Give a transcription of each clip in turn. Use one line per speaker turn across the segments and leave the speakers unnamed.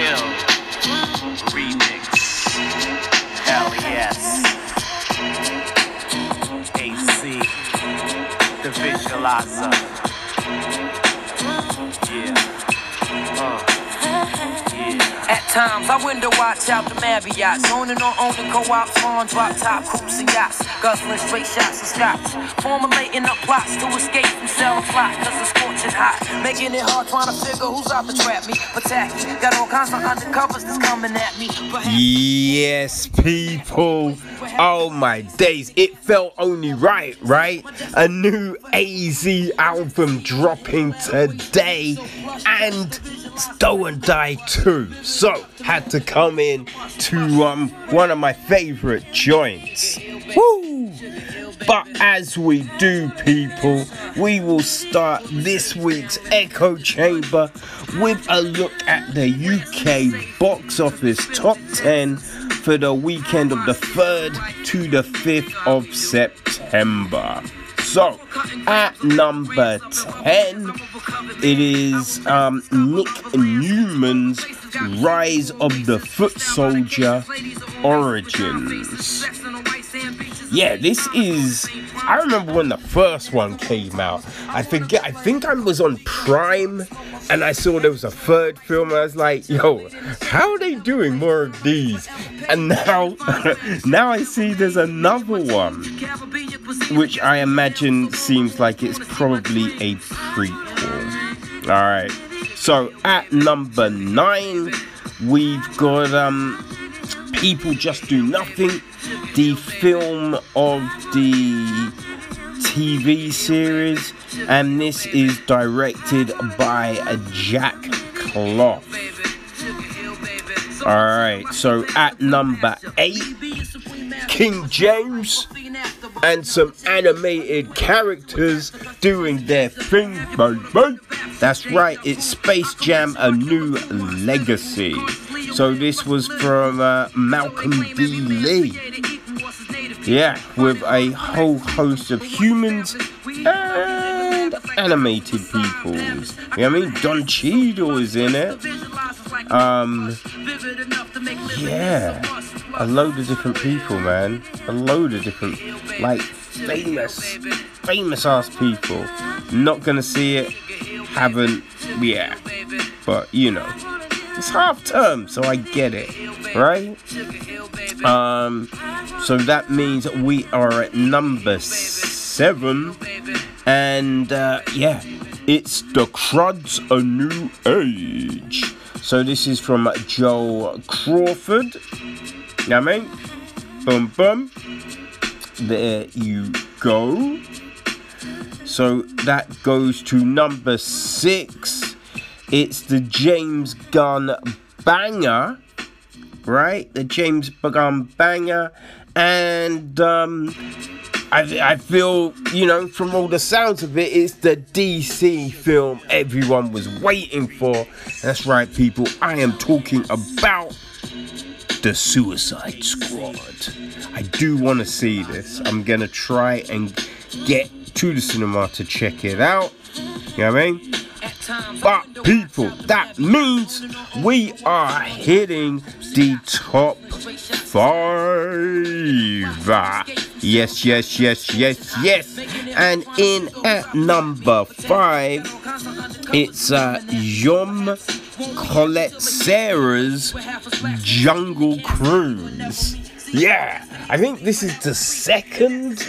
Hill remix. Yes. AZ, the visualizer.
Times, I window watch out the Marriott's. Owning or owning co-ops, farm drop top coops and yachts. Guzzling straight shots of scotch. Formulating up plots to escape from cell plot, cause it's scorching hot. Making it hard trying to figure who's out to trap me. But tacky, got all kinds of undercovers that's coming at me.
Yes, people. Oh my days. It felt only right, right? A new AZ album dropping today and Doe or Die 2. So, had to come in to um one of my favorite joints. Woo! But as we do, people, we will start this week's Echo Chamber with a look at the UK box office top 10 for the weekend of the 3rd to the 5th of September. So, at number 10, it is um, Nick Nevern's Rise of the Foot Soldier Origins. Yeah, this is. I remember when the first one came out. I forget. I think I was on Prime, and I saw there was a third film. I was like, "Yo, how are they doing more of these?" And now, now I see there's another one, which I imagine seems like it's probably a prequel. All right. So at number nine, we've got um, people just do nothing the film of the TV series, and this is directed by Jack Clough. Alright, so at number eight, King James and some animated characters doing their thing, baby. That's right, it's Space Jam A New Legacy. So this was from uh, Malcolm D. Lee. Yeah, with a whole host of humans and animated peoples. You know I mean? Don Cheadle is in it. Um, yeah, a load of different people, man. A load of different, like, famous, famous ass people. Not gonna see it, haven't, yeah. But, you know, it's half term, so I get it, right? Um, so that means we are at number seven, and uh, yeah, it's the Croods a New Age. So this is from Joel Crawford. Know what I mean? Boom, boom. There you go. So that goes to number six. It's the James Gunn banger, right? The James Gunn banger, and um, I, I feel, you know, from all the sounds of it, it's the DC film everyone was waiting for. That's right, people. I am talking about the Suicide Squad. I do want to see this. I'm gonna try and get to the cinema to check it out. You know what I mean? But people, that means we are hitting the top five. Yes, yes, yes, yes, yes. And in at number five, it's uh, Yom Colette Sarah's Jungle Cruise. Yeah, I think this is the second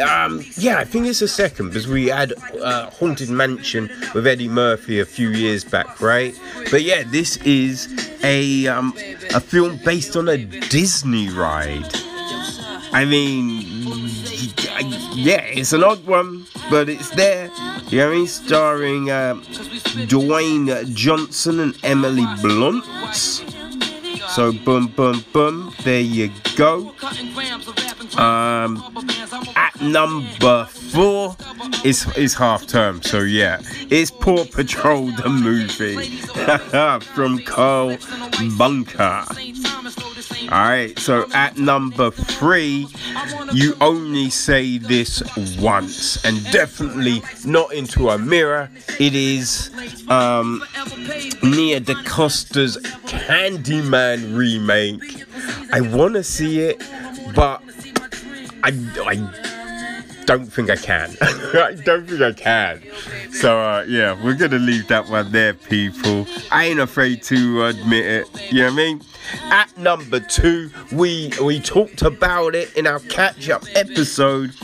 um, yeah, I think it's the second because we had uh, Haunted Mansion with Eddie Murphy a few years back, right? But yeah, this is a um, a film based on a Disney ride. I mean, yeah, it's an odd one, but it's there. You know what I mean? Starring uh, Dwayne Johnson and Emily Blunt. So boom, boom, boom. There you go. Um, at number four is is half term. So yeah, it's Paw Patrol the movie from Cal Brunker. Alright, so at number three, you only say this once, and definitely not into a mirror. It is um, Nia DaCosta's Candyman remake. I want to see it, but I, I don't think I can. I don't think I can. So uh, yeah, we're gonna leave that one there, people. I ain't afraid to admit it. You know what I mean? At number two, we we talked about it in our catch-up episode.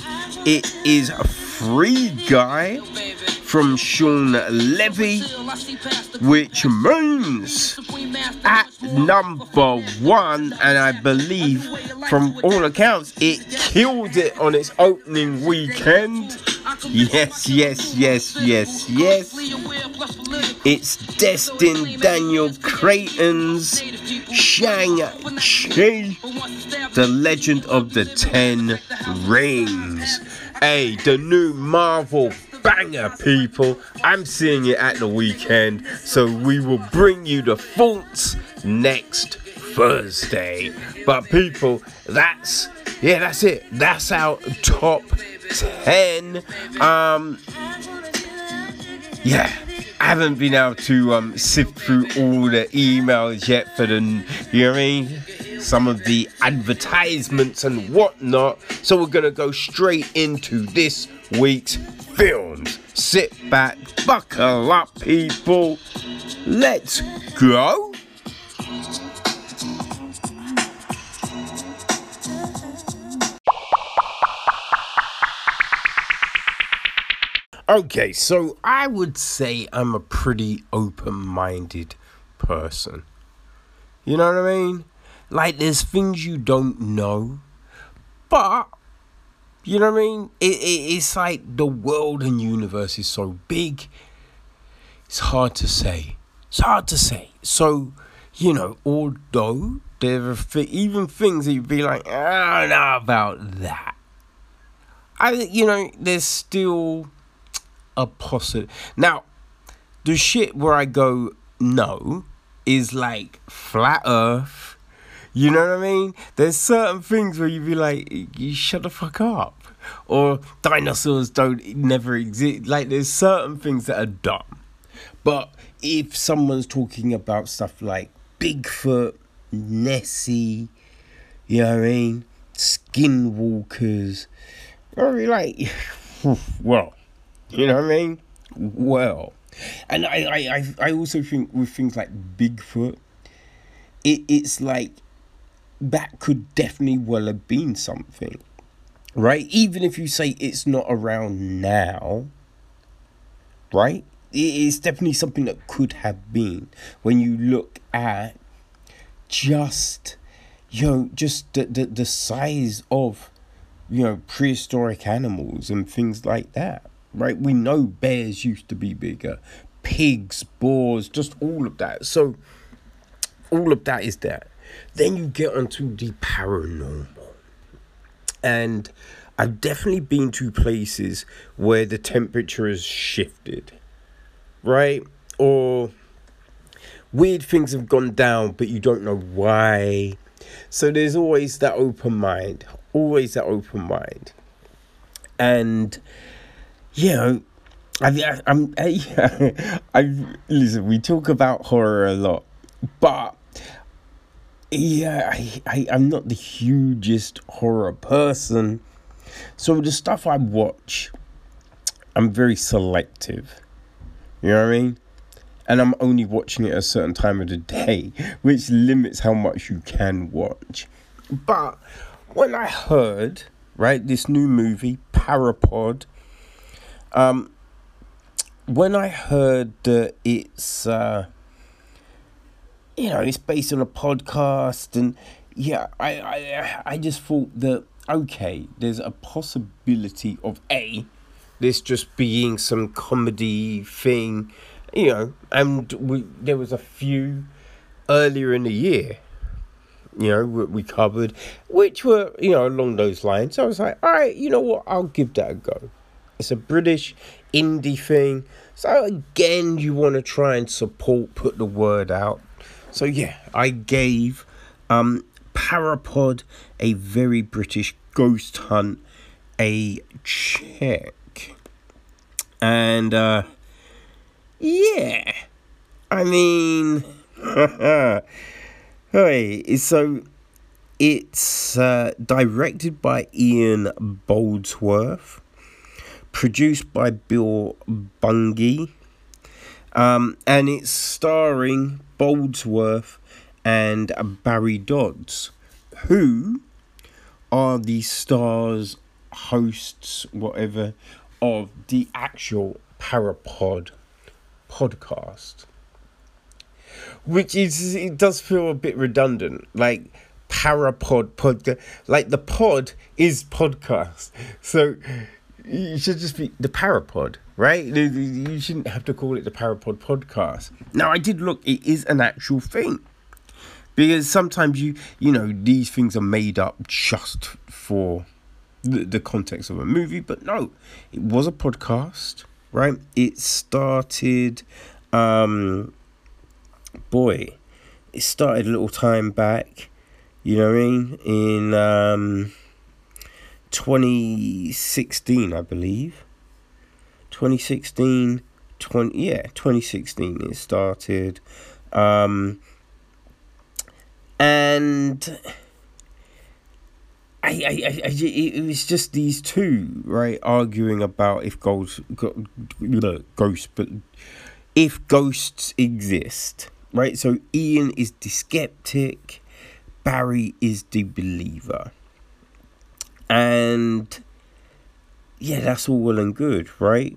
It is Free Guy from Shawn Levy, which means at number one, and I believe from all accounts, it killed it on its opening weekend. Yes, yes, yes, yes, yes. It's Destin Daniel Cretton's Shang-Chi, the legend of the Ten Rings. Hey, the new Marvel banger, people. I'm seeing it at the weekend, so we will bring you the thoughts next Thursday. But, people, that's yeah, that's it. That's our top 10. Um, yeah. I haven't been able to um, sift through all the emails yet for the, you know what I mean? Some of the advertisements and whatnot. So we're going to go straight into this week's films. Sit back, buckle up, people. Let's go. Okay, so I would say I'm a pretty open minded person. You know what I mean? Like, there's things you don't know, but, you know what I mean? It, it, it's like the world and universe is so big, it's hard to say. It's hard to say. So, you know, although there are th- even things that you'd be like, ah, I don't know about that. I, you know, there's still a positive. Now, the shit where I go no is like flat Earth. You know what I mean? There's certain things where you be like, you shut the fuck up, or dinosaurs don't never exist. Like there's certain things that are dumb. But if someone's talking about stuff like Bigfoot, Nessie, you know what I mean, skinwalkers, or like, well, you know what I mean? Well, and I, I, I also think with things like Bigfoot, it, it's like that could definitely well have been something, right? Even if you say it's not around now, right? It is definitely something that could have been when you look at just, you know, just the, the, the size of, you know, prehistoric animals and things like that right? We know bears used to be bigger, pigs, boars, just all of that. So, all of that is there. Then you get onto the paranormal. And I've definitely been to places where the temperature has shifted, right? Or weird things have gone down, but you don't know why. So there's always that open mind, always that open mind. And you know, I, I'm, I, I, listen. We talk about horror a lot, but yeah, I, I, I'm not the hugest horror person. So the stuff I watch, I'm very selective. You know what I mean? And I'm only watching it a certain time of the day, which limits how much you can watch. But when I heard, right, this new movie, Parapod, um, when I heard that it's, uh, you know, it's based on a podcast, and yeah, I, I, I just thought that okay, there's a possibility of a this just being some comedy thing, you know, and we there was a few earlier in the year, you know, we covered, which were you know along those lines. So I was like, all right, you know what, I'll give that a go. It's a British indie thing. So again, you want to try and support, put the word out. So yeah, I gave um, Parapod, a very British ghost hunt, a check. And, uh, yeah, I mean, hey, so it's uh, directed by Ian Boldsworth, produced by Bill Bungie, um, and it's starring Boldsworth and Barry Dodds, who are the stars, hosts, whatever, of the actual Parapod podcast. Which is, it does feel a bit redundant. Like, Parapod podcast. Like, the pod is podcast. So, it should just be the Parapod, right? You shouldn't have to call it the Parapod podcast. Now, I did look, it is an actual thing. Because sometimes you you know these things are made up just for the, the context of a movie. But no it was a podcast right? It started um boy it started a little time back you know what i mean? In um 2016 i believe 2016 20 yeah 2016 it started um and I, I, I, I, it was just these two right arguing about if ghosts, ghosts, but if ghosts exist, right? So Ian is the skeptic, Barry is the believer, and yeah, that's all well and good, right?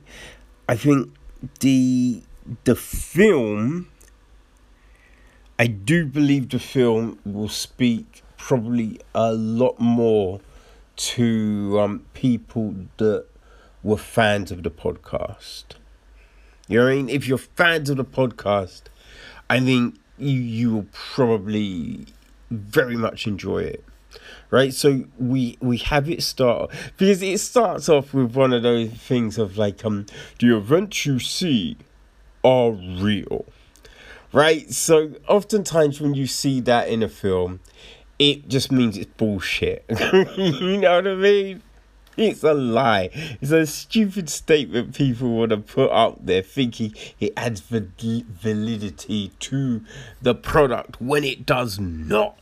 I think the the film I do believe the film will speak probably a lot more to um, people that were fans of the podcast. You know what I mean? If you're fans of the podcast, I think you you will probably very much enjoy it. Right? So we we have it start because it starts off with one of those things of like um the events you see are real right? So oftentimes when you see that in a film, it just means it's bullshit. you know what I mean? It's a lie. It's a stupid statement people want to put out there thinking it adds validity to the product when it does not.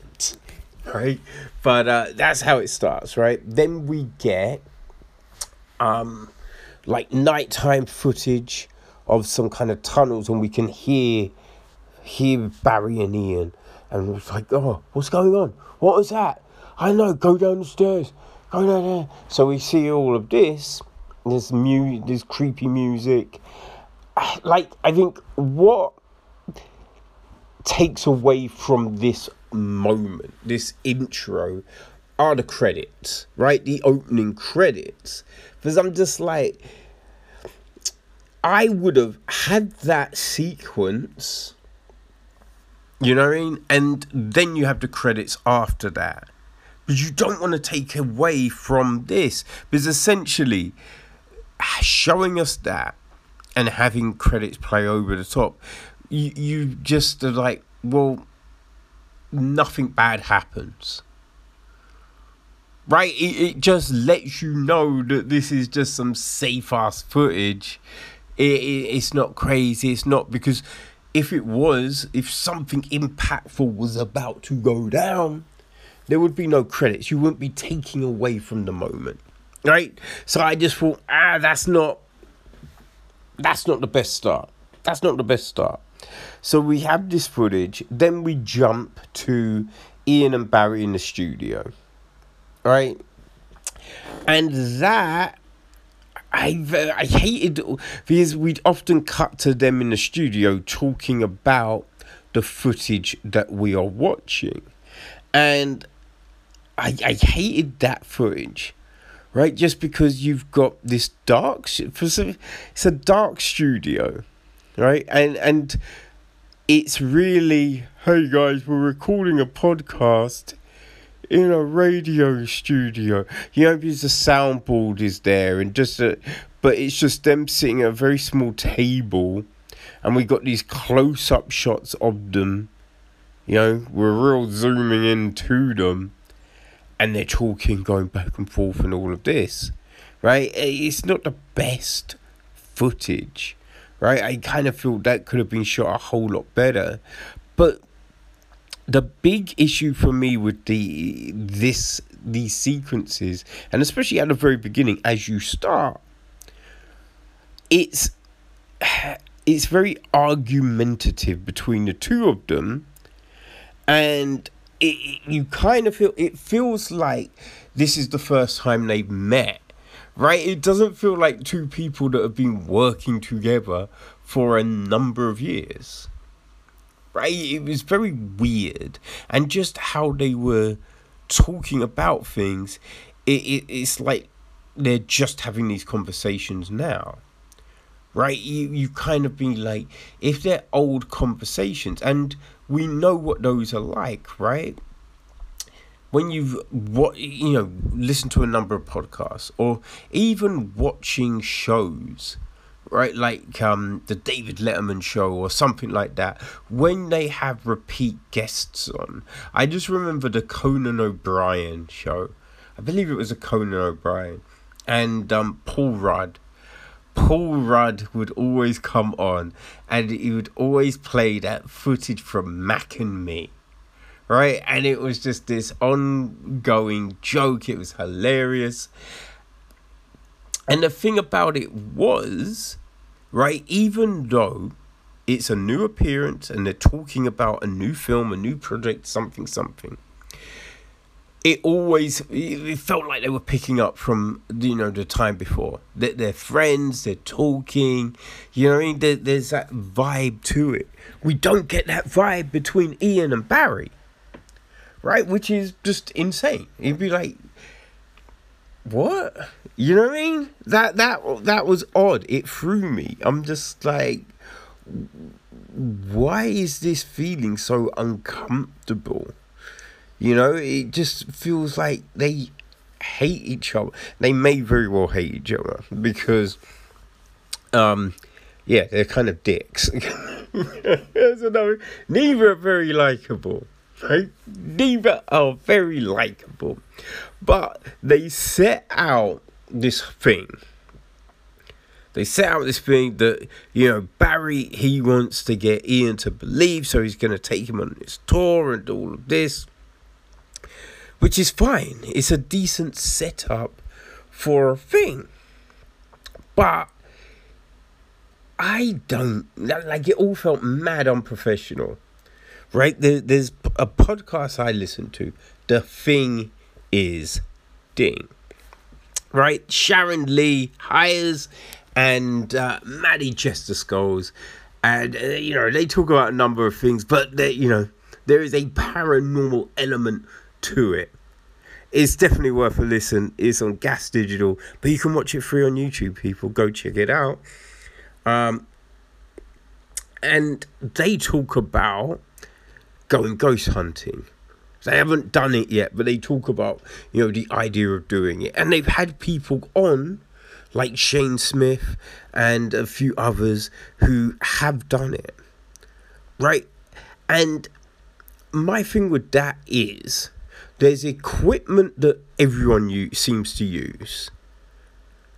Right? But uh, that's how it starts, right? Then we get um like nighttime footage of some kind of tunnels and we can hear hear Barry and Ian, and it's like, oh, what's going on? What was that? I know. Go down the stairs. Go down there. So we see all of this. This mu, this creepy music. Like I think what takes away from this moment, this intro, are the credits, right? The opening credits. Because I'm just like, I would have had that sequence you know what I mean? And then you have the credits after that. But you don't want to take away from this. Because essentially, showing us that and having credits play over the top, you, you just are like, well, nothing bad happens. Right? It, it just lets you know that this is just some safe ass footage. It, it, it's not crazy. It's not because if it was, if something impactful was about to go down, there would be no credits. You wouldn't be taking away from the moment. Right? So I just thought, ah, that's not that's not the best start. That's not the best start. So we have this footage, then we jump to Ian and Barry in the studio. Right? And that I I hated because we'd often cut to them in the studio talking about the footage that we are watching, and I I hated that footage, right? Just because you've got this dark it's a dark studio, right? And and it's really hey guys, we're recording a podcast in a radio studio. You know, because the soundboard is there and just a, but it's just them sitting at a very small table, and we got these close up shots of them You know, we're real zooming into them and they're talking, going back and forth, and all of this, right? It's not the best footage, right? I kind of feel that could have been shot a whole lot better, but the big issue for me with the this these sequences, and especially at the very beginning, as you start, it's it's very argumentative between the two of them, and it, it, you kind of feel it feels like this is the first time they've met right? It doesn't feel like two people that have been working together for a number of years right? It was very weird. And just how they were talking about things it, it it's like they're just having these conversations now right? You you kind of be like if they're old conversations and we know what those are like right when you've what you know listened to a number of podcasts or even watching shows right like um the David Letterman show or something like that when they have repeat guests on I just remember the Conan O'Brien show I believe it was a Conan O'Brien and um Paul Rudd Paul Rudd would always come on and he would always play that footage from Mac and Me. Right? And it was just this ongoing joke. It was hilarious. And the thing about it was, right, even though it's a new appearance and they're talking about a new film, a new project, something, something it always it felt like they were picking up from you know the time before that they're friends they're talking you know I mean there, there's that vibe to it we don't get that vibe between Ian and Barry right which is just insane you'd be like what you know what I mean that that that was odd it threw me I'm just like why is this feeling so uncomfortable you know, it just feels like they hate each other. They may very well hate each other because, um, yeah, they're kind of dicks. There's another. Neither are very likable. Right? Neither are very likable, but they set out this thing. They set out this thing that you know Barry he wants to get Ian to believe, so he's going to take him on this tour and all of this which is fine. It's a decent setup for a thing. But I don't like it all felt mad unprofessional. Right? There, there's a podcast I listen to. The thing is ding. Right? Sharon Lee hires and uh, Maddie Chester Skulls. And, uh, you know, they talk about a number of things, but, they, you know, there is a paranormal element to it. It's definitely worth a listen. It's on Gas Digital, but you can watch it free on YouTube. People, go check it out. Um, and they talk about going ghost hunting. They haven't done it yet, but they talk about you know the idea of doing it, and they've had people on like Shane Smith and a few others who have done it, right? And my thing with that is there's equipment that everyone u- seems to use.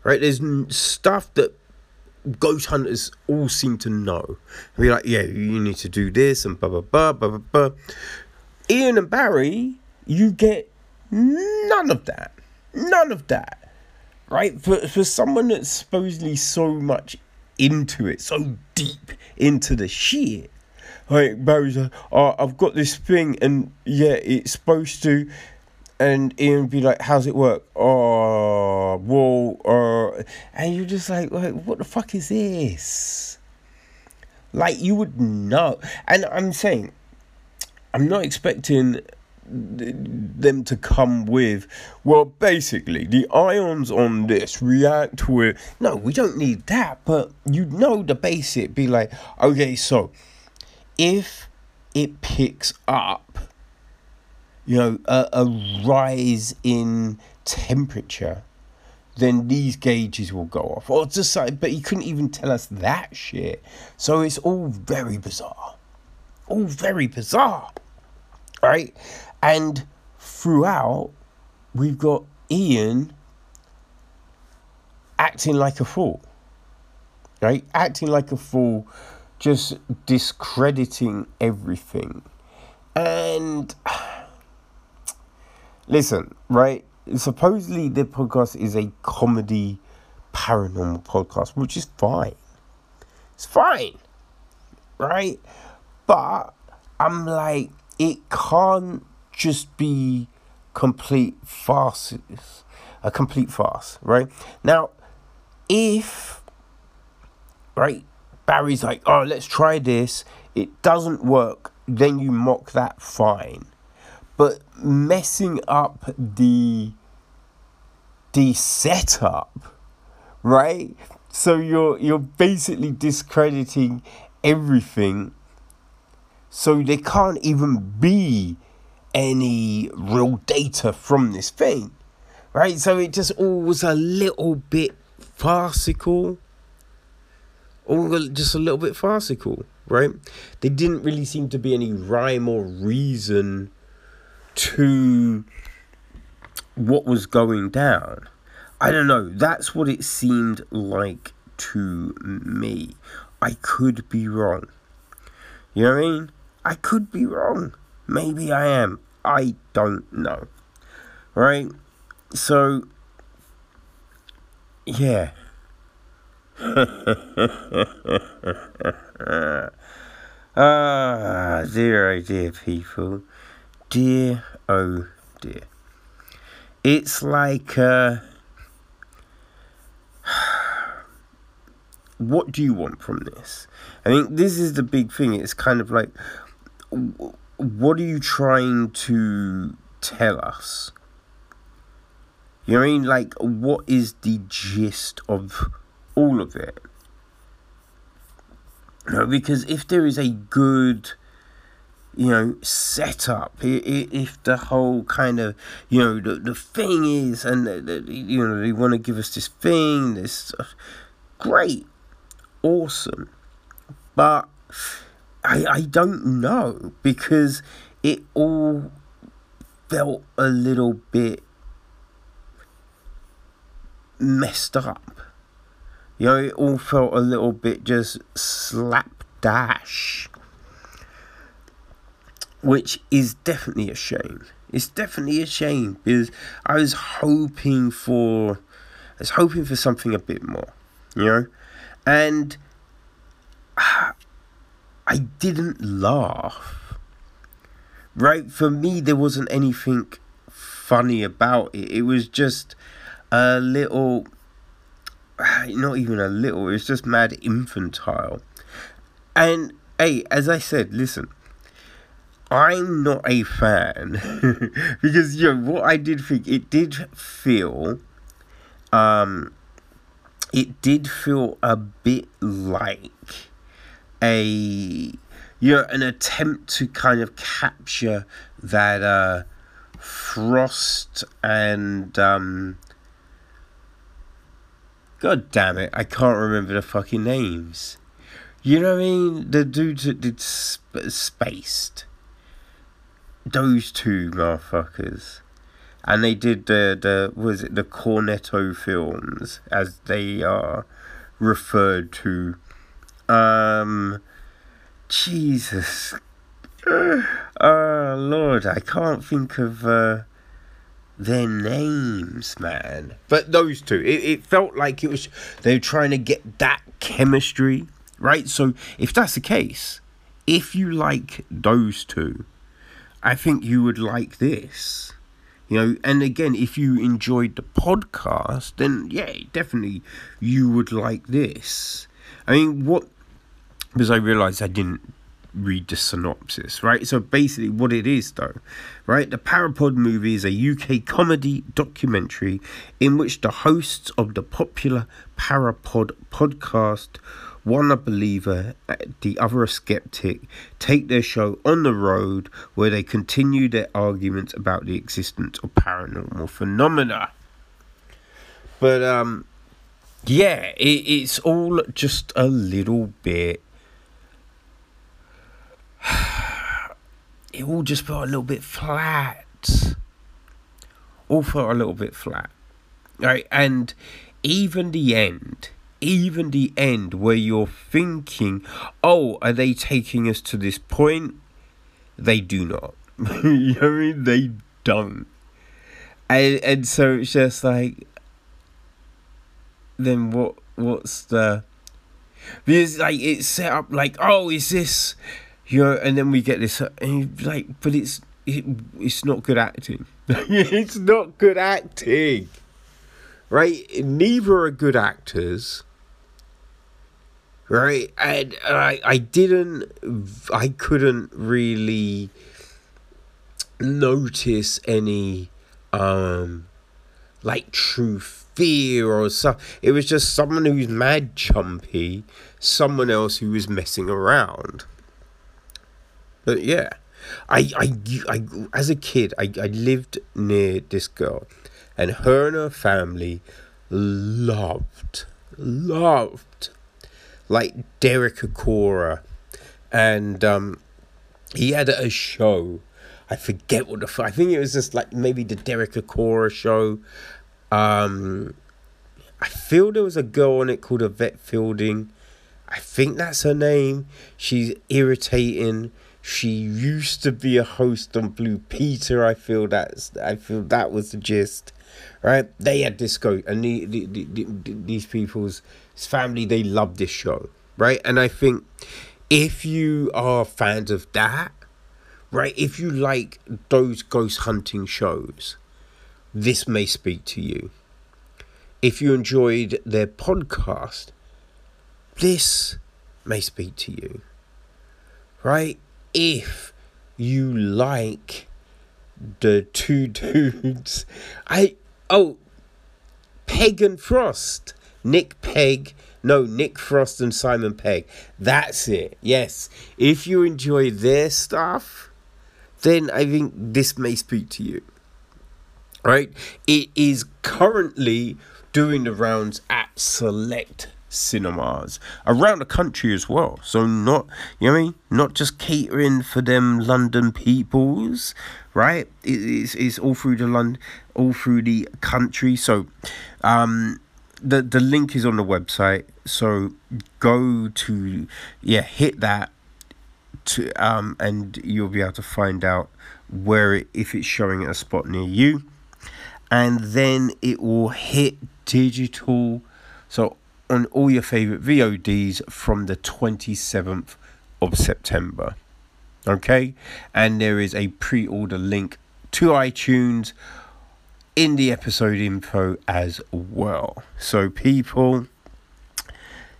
Right? There's stuff that ghost hunters all seem to know. Be like, yeah, you need to do this and blah blah blah blah blah blah. Ian and Barry, you get none of that. None of that. Right? For for someone that's supposedly so much into it, so deep into the shit, like Barry's like, oh, I've got this thing, and yeah, it's supposed to. And Ian be like, "How's it work?" Oh, well, uh, and you're just like, like, what the fuck is this? Like you would know, and I'm saying, I'm not expecting them to come with well basically the ions on this react with no we don't need that but you know the basic be like okay so if it picks up, you know, a, a rise in temperature, then these gauges will go off. Or just like, but he couldn't even tell us that shit. So it's all very bizarre. All very bizarre. right? And throughout, we've got Ian acting like a fool, right? Acting like a fool, just discrediting everything. And listen, right? Supposedly, the podcast is a comedy paranormal podcast, which is fine. It's fine, right? But I'm like, it can't just be complete farces, a complete farce, right? Now, if, right, Barry's like, oh, let's try this, it doesn't work, then you mock that, fine. But messing up the the setup, right? So you're you're basically discrediting everything. So there can't even be any real data from this thing, right? So it just all was a little bit farcical, all just a little bit farcical, right? There didn't really seem to be any rhyme or reason to what was going down. I don't know. That's what it seemed like to me. I could be wrong. You know what I mean? I could be wrong. Maybe I am. I don't know. Right? So, yeah. ah, dear, oh dear, people. Dear, oh dear. It's like, uh, what do you want from this? I think this is the big thing. It's kind of like, what are you trying to tell us? You know what I mean? Like, what is the gist of all of it? Know, because if there is a good, you know, setup, if the whole kind of, you know, the, the thing is, and, the, the, you know, they want to give us this thing, this stuff, great, awesome. But I, I don't know because it all felt a little bit messed up. You know, it all felt a little bit just slapdash. Which is definitely a shame. It's definitely a shame because I was hoping for I was hoping for something a bit more, you know? And I didn't laugh. Right? For me, there wasn't anything funny about it. It was just a little. Not even a little, it was just mad infantile. And hey, as I said, listen, I'm not a fan because you know what I did think it did feel um it did feel a bit like a you know an attempt to kind of capture that uh, Frost and um, God damn it, I can't remember the fucking names. You know what I mean? The dudes that did sp- Spaced. Those two motherfuckers. And they did the, the was it the Cornetto films, as they are referred to um, Jesus. Oh, Lord, I can't think of uh, their names, man. But those two, it, it felt like it was, they were trying to get that chemistry, right? So if that's the case, if you like those two, I think you would like this. You know, and again, if you enjoyed the podcast, then yeah, definitely you would like this. I mean, what because I realised I didn't read the synopsis, right? So basically, what it is, though, right? The Parapod movie is a UK comedy documentary in which the hosts of the popular Parapod podcast, one a believer, the other a skeptic, take their show on the road where they continue their arguments about the existence of paranormal phenomena. But, um, yeah, it, it's all just a little bit it all just felt a little bit flat. All felt a little bit flat. Right, and even the end, even the end where you're thinking, oh, are they taking us to this point? They do not. you know what I mean? They don't. And and so it's just like then what what's the because like it's set up like oh is this you know and then we get this and like but it's it, it's not good acting it's not good acting right neither are good actors right and i i didn't i couldn't really notice any um like true fear or stuff. It was just someone who's mad chumpy, someone else who was messing around. But yeah, I, I, I as a kid, I, I lived near this girl, and her and her family loved, loved, like Derek Acorah, and um, he had a show. I forget what the I think it was just like maybe the Derek Acorah show. Um, I feel there was a girl on it called Yvette Fielding. I think that's her name. She's irritating. She used to be a host on Blue Peter. I feel that's I feel that was the gist, right? They had disco, and the, the, the, the, these people's family they love this show, right? And I think if you are fans of that, right? If you like those ghost hunting shows, this may speak to you. If you enjoyed their podcast, this may speak to you. Right? If you like the two dudes, I oh Pagan Frost, Nick Pegg, no Nick Frost and Simon Pegg. That's it. Yes, if you enjoy their stuff, then I think this may speak to you right? It is currently doing the rounds at select cinemas around the country as well. So not you know I mean? Not just catering for them London peoples, right? it's, it's all through the London all through the country. So um the the link is on the website. So go to yeah, hit that to um and you'll be able to find out where it if it's showing at a spot near you and then it will hit digital. So on all your favorite VODs from the 27th of September. Okay, and there is a pre order link to iTunes in the episode info as well. So, people,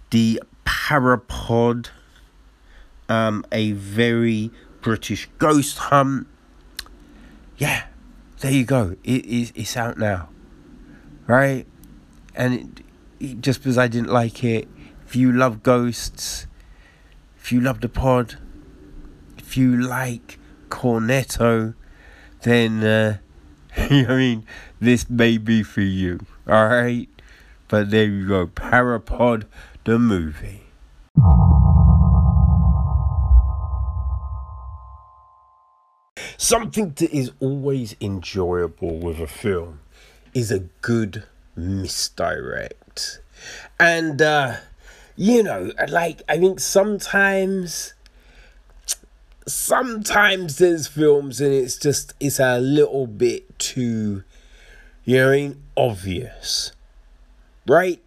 the Parapod, um, a very British ghost hunt. Yeah, there you go. It is. It's out now, right? And it, it, just because I didn't like it, if you love ghosts, if you love the pod, if you like Cornetto, then uh, I mean this may be for you. All right, but there you go. Parapod, the movie. Something that is always enjoyable with a film is a good misdirect. And, uh, you know, like, I think sometimes, sometimes there's films and it's just, it's a little bit too, you know I mean, obvious. Right?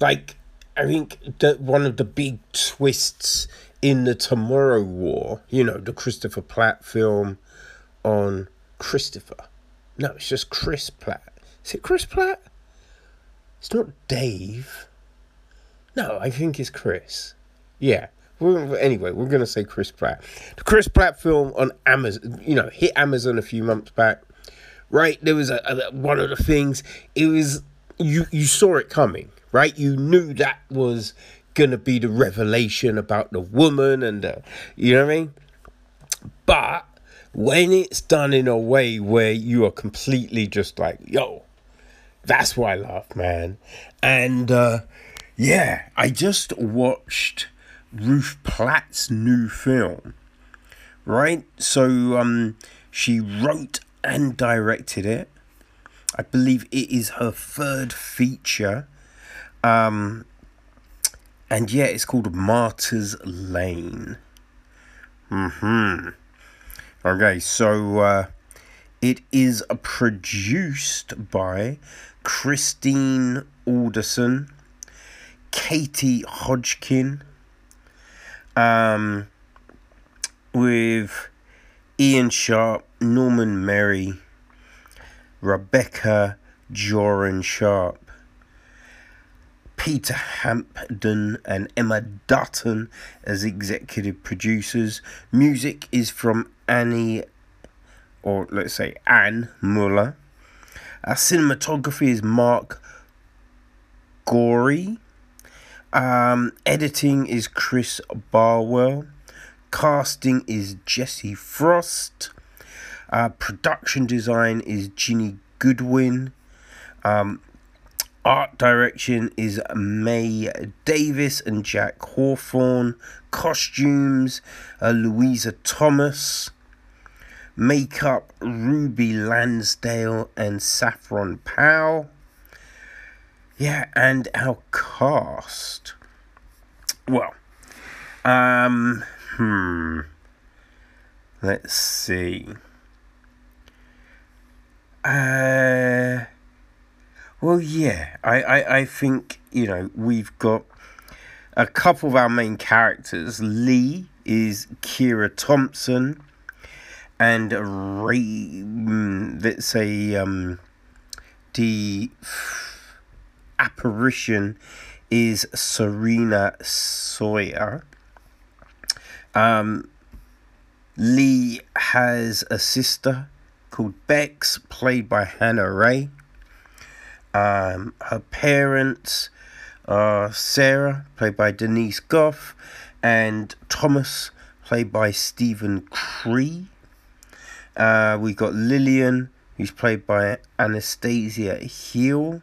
Like, I think that one of the big twists in the Tomorrow War, you know, the Christopher Platt film, on Christopher. No, it's just Chris Platt. Is it Chris Platt? It's not Dave. No, I think it's Chris. Yeah. We're, anyway, we're going to say Chris Pratt. The Chris Pratt film on Amazon, you know, hit Amazon a few months back. Right? There was a, a one of the things, it was, you, you saw it coming, right? You knew that was going to be the revelation about the woman and the, you know what I mean? But when it's done in a way where you are completely just like, yo, that's why I love, man. And uh, yeah, I just watched Ruth Platt's new film, right? So um, she wrote and directed it. I believe it is her third feature. Um, and yeah, it's called Martyr's Lane. Hmm. Okay, so uh, it is produced by Christine Alderson, Katie Hodgkin, um, with Ian Sharp, Norman Merry, Rebecca Joran Sharp, Peter Hampden and Emma Dutton as executive producers. Music is from Annie, or let's say Anne Muller. Our cinematography is Mark Gorey. Um, editing is Chris Barwell. Casting is Jesse Frost. Uh, production design is Ginny Goodwin. Um, art direction is May Davis and Jack Hawthorne. Costumes, uh, Louisa Thomas. Makeup, Ruby Lansdale and Saffron Powell. Yeah, and our cast. Well, um, hmm. Let's see. Uh, well, yeah, I, I, I think, you know, we've got a couple of our main characters. Lee is Kiera Thompson, and Ray, mm, let's say, um, the apparition is Sienna Sawyer. Um, Lee has a sister called Bex, played by Hannah Rae. Um, her parents are Sarah, played by Denise Gough, and Thomas, played by Steven Cree. Uh, we've got Lillian, who's played by Anastasia Hill.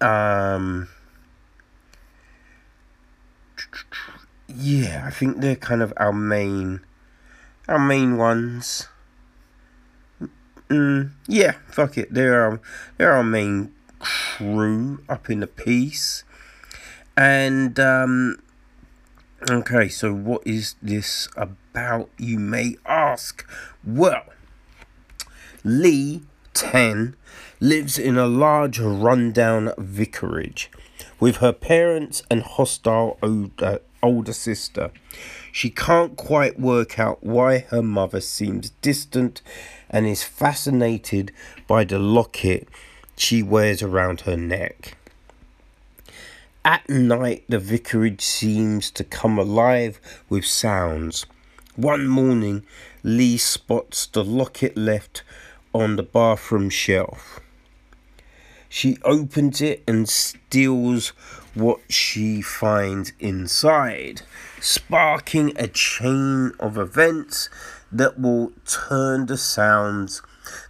Um, yeah, I think they're kind of our main, our main ones. Mm, yeah, fuck it. They're our, they're our main crew up in the piece. And um, okay, so what is this about? You may ask. Well, Lee ten lives in a large rundown vicarage with her parents and hostile older, uh, older sister. She can't quite work out why her mother seems distant and is fascinated by the locket she wears around her neck. At night, the vicarage seems to come alive with sounds. One morning, Lee spots the locket left on the bathroom shelf. She opens it and steals what she finds inside, sparking a chain of events that will turn the sounds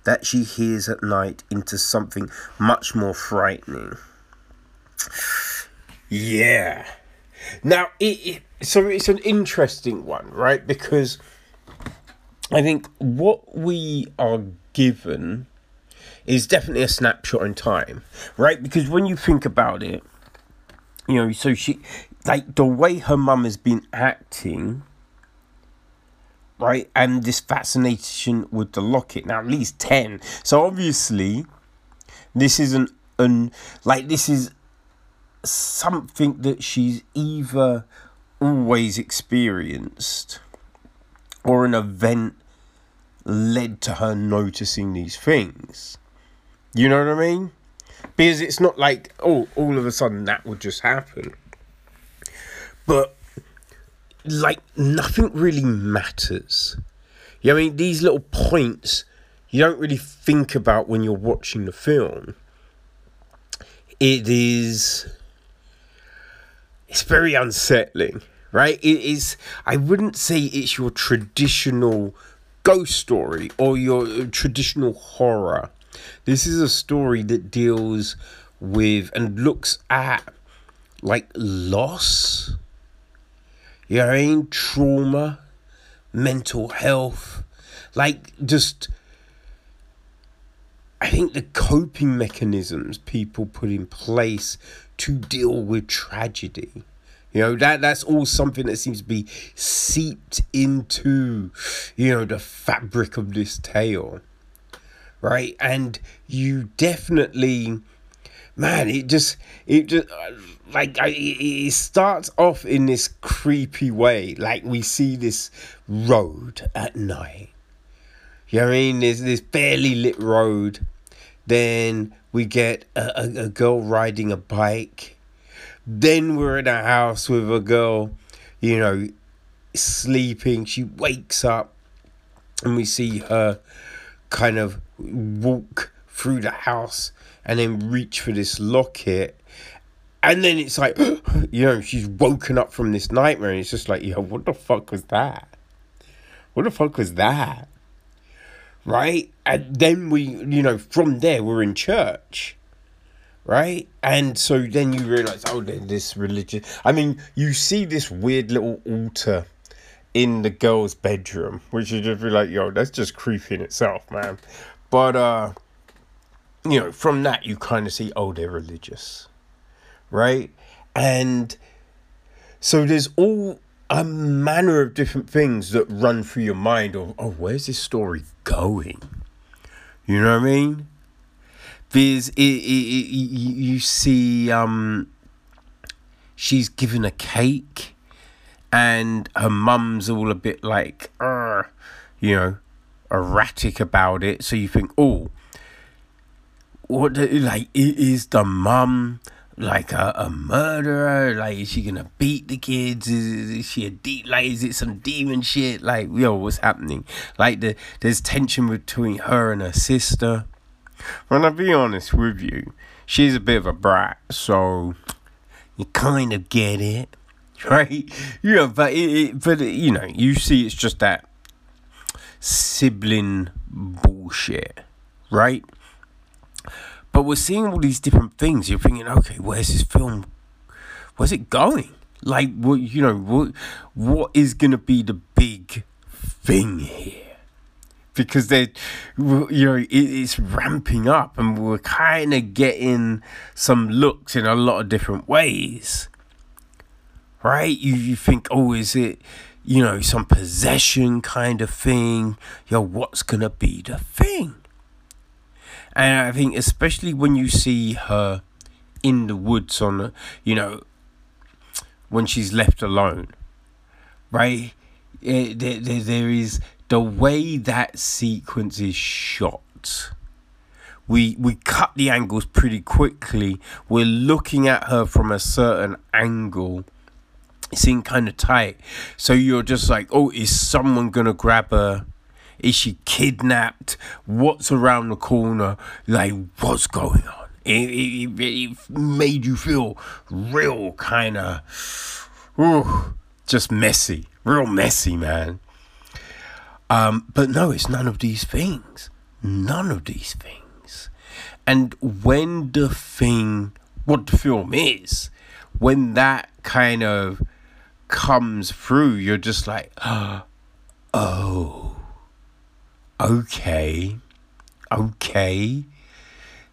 that she hears at night into something much more frightening. Yeah. Now, it, it so it's an interesting one, right? Because I think what we are given is definitely a snapshot in time, right? Because when you think about it, you know, so she, like the way her mum has been acting, right? And this fascination with the locket. Now, at least 10. So obviously, this isn't an, like, this is something that she's either always experienced or an event led to her noticing these things. You know what I mean? Because it's not like, oh, all of a sudden that would just happen. But, like, nothing really matters. You know, I mean, these little points you don't really think about when you're watching the film. It is. It's very unsettling, right? It is. I wouldn't say it's your traditional ghost story or your uh, traditional horror this is a story that deals with and looks at like loss, you know, I mean? trauma, mental health, like just. I think the coping mechanisms people put in place to deal with tragedy. You know, that that's all something that seems to be seeped into, you know, the fabric of this tale. Right? And you definitely man, it just it just uh, like I, it starts off in this creepy way. Like we see this road at night. You know what I mean? There's this barely lit road. Then we get a, a, a girl riding a bike. Then we're in a house with a girl, you know, sleeping. She wakes up and we see her kind of walk through the house and then reach for this locket. And then it's like, you know, she's woken up from this nightmare and it's just like, yo, what the fuck was that? What the fuck was that? Right? And then we, you know, from there, we're in church. Right? And so then you realize, oh, this religion. I mean, you see this weird little altar in the girl's bedroom, which you just be like, yo, that's just creepy in itself, man. But, uh, you know, from that you kind of see, oh, they're religious, right? And so there's all a manner of different things that run through your mind of, oh, where's this story going? You know what I mean? There's, it, it, it, you see, um, she's given a cake and her mum's all a bit like, you know, erratic about it. So you think, oh, what like is the mum like a, a murderer? Like is she gonna beat the kids? Is, is she a deep like is it some demon shit? Like yo, what's happening? Like the there's tension between her and her sister. When I be honest with you, she's a bit of a brat, so you kind of get it, right? Yeah, but it, it but it, you know, you see, it's just that sibling bullshit, right? But we're seeing all these different things. You're thinking, okay, where's this film? Where's it going? Like, what you know, what what is gonna be the big thing here? Because they, you know, it, it's ramping up, and we're kind of getting some looks in a lot of different ways. Right? You you think, oh, is it? You know, some possession kind of thing. Yo, what's gonna be the thing? And I think, especially when you see her in the woods on, you know, when she's left alone, right? There, there, there is the way that sequence is shot. We we cut the angles pretty quickly. We're looking at her from a certain angle. It's in kind of tight. So you're just like, oh, is someone gonna grab her? Is she kidnapped? What's around the corner? Like, what's going on? It, it, it made you feel real kind of, just messy, real messy, man. Um, but no, it's none of these things. None of these things. And when the thing, what the film is, when that kind of comes through, you're just like, oh okay, okay,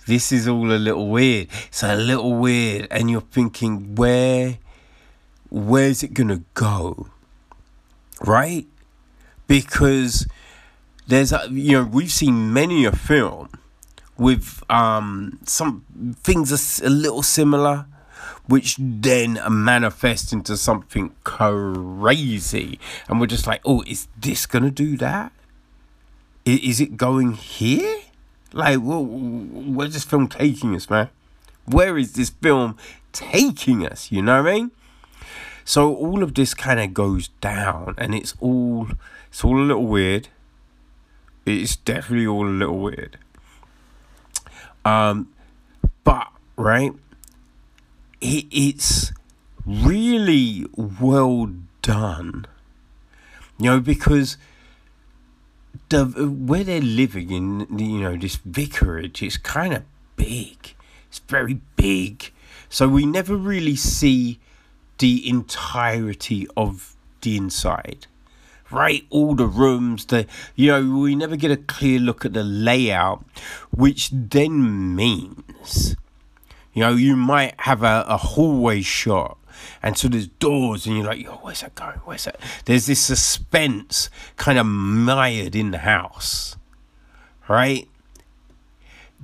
this is all a little weird. It's a little weird, and you're thinking, where, where's it gonna go? Right? Because there's a, you know, we've seen many a film with um some things a little similar which then manifest into something crazy and we're just like oh is this gonna do that is it going here? Like, where's this film taking us, man? Where is this film taking us? You know what I mean? So all of this kind of goes down, and it's all it's all a little weird. It's definitely all a little weird. Um, but right, it, it's really well done. You know because the where they're living in you know this vicarage is kind of big it's very big so we never really see the entirety of the inside right? All the rooms, the you know, we never get a clear look at the layout, which then means, you know, you might have a, a hallway shot. And so there's doors, and you're like, yo, where's that going? Where's that? There's this suspense kind of mired in the house, right?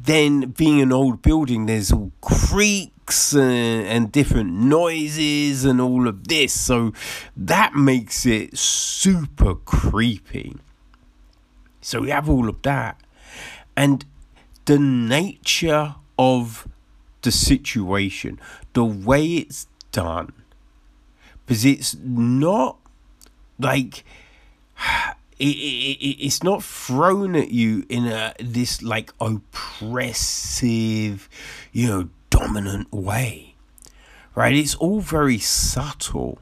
Then, being an old building, there's all creaks and, and different noises and all of this. So that makes it super creepy. So we have all of that. And the nature of the situation, the way it's done, because it's not like it, it, it's not thrown at you in a this like oppressive, you know, dominant way, right? It's all very subtle.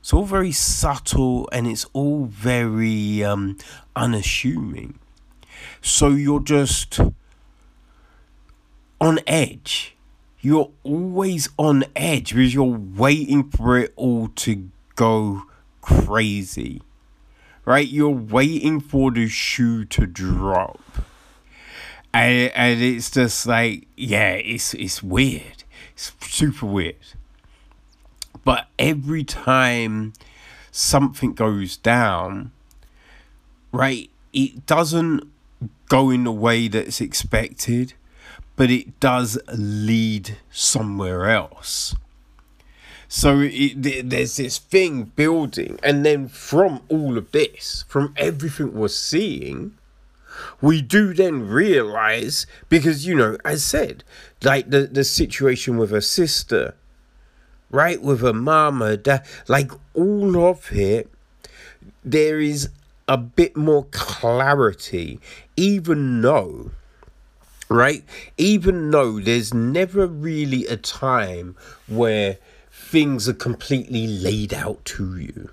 It's all very subtle and it's all very um, unassuming. So you're just on edge. You're always on edge because you're waiting for it all to go crazy right? You're waiting for the shoe to drop. And, and it's just like, yeah, it's it's weird. It's super weird. But every time something goes down, right, it doesn't go in the way that's expected, but it does lead somewhere else. So it, there's this thing building, and then from all of this, from everything we're seeing, we do then realize because you know, as said, like the the situation with her sister, right, with her mama, dad, like all of it, there is a bit more clarity, even though right? Even though there's never really a time where things are completely laid out to you.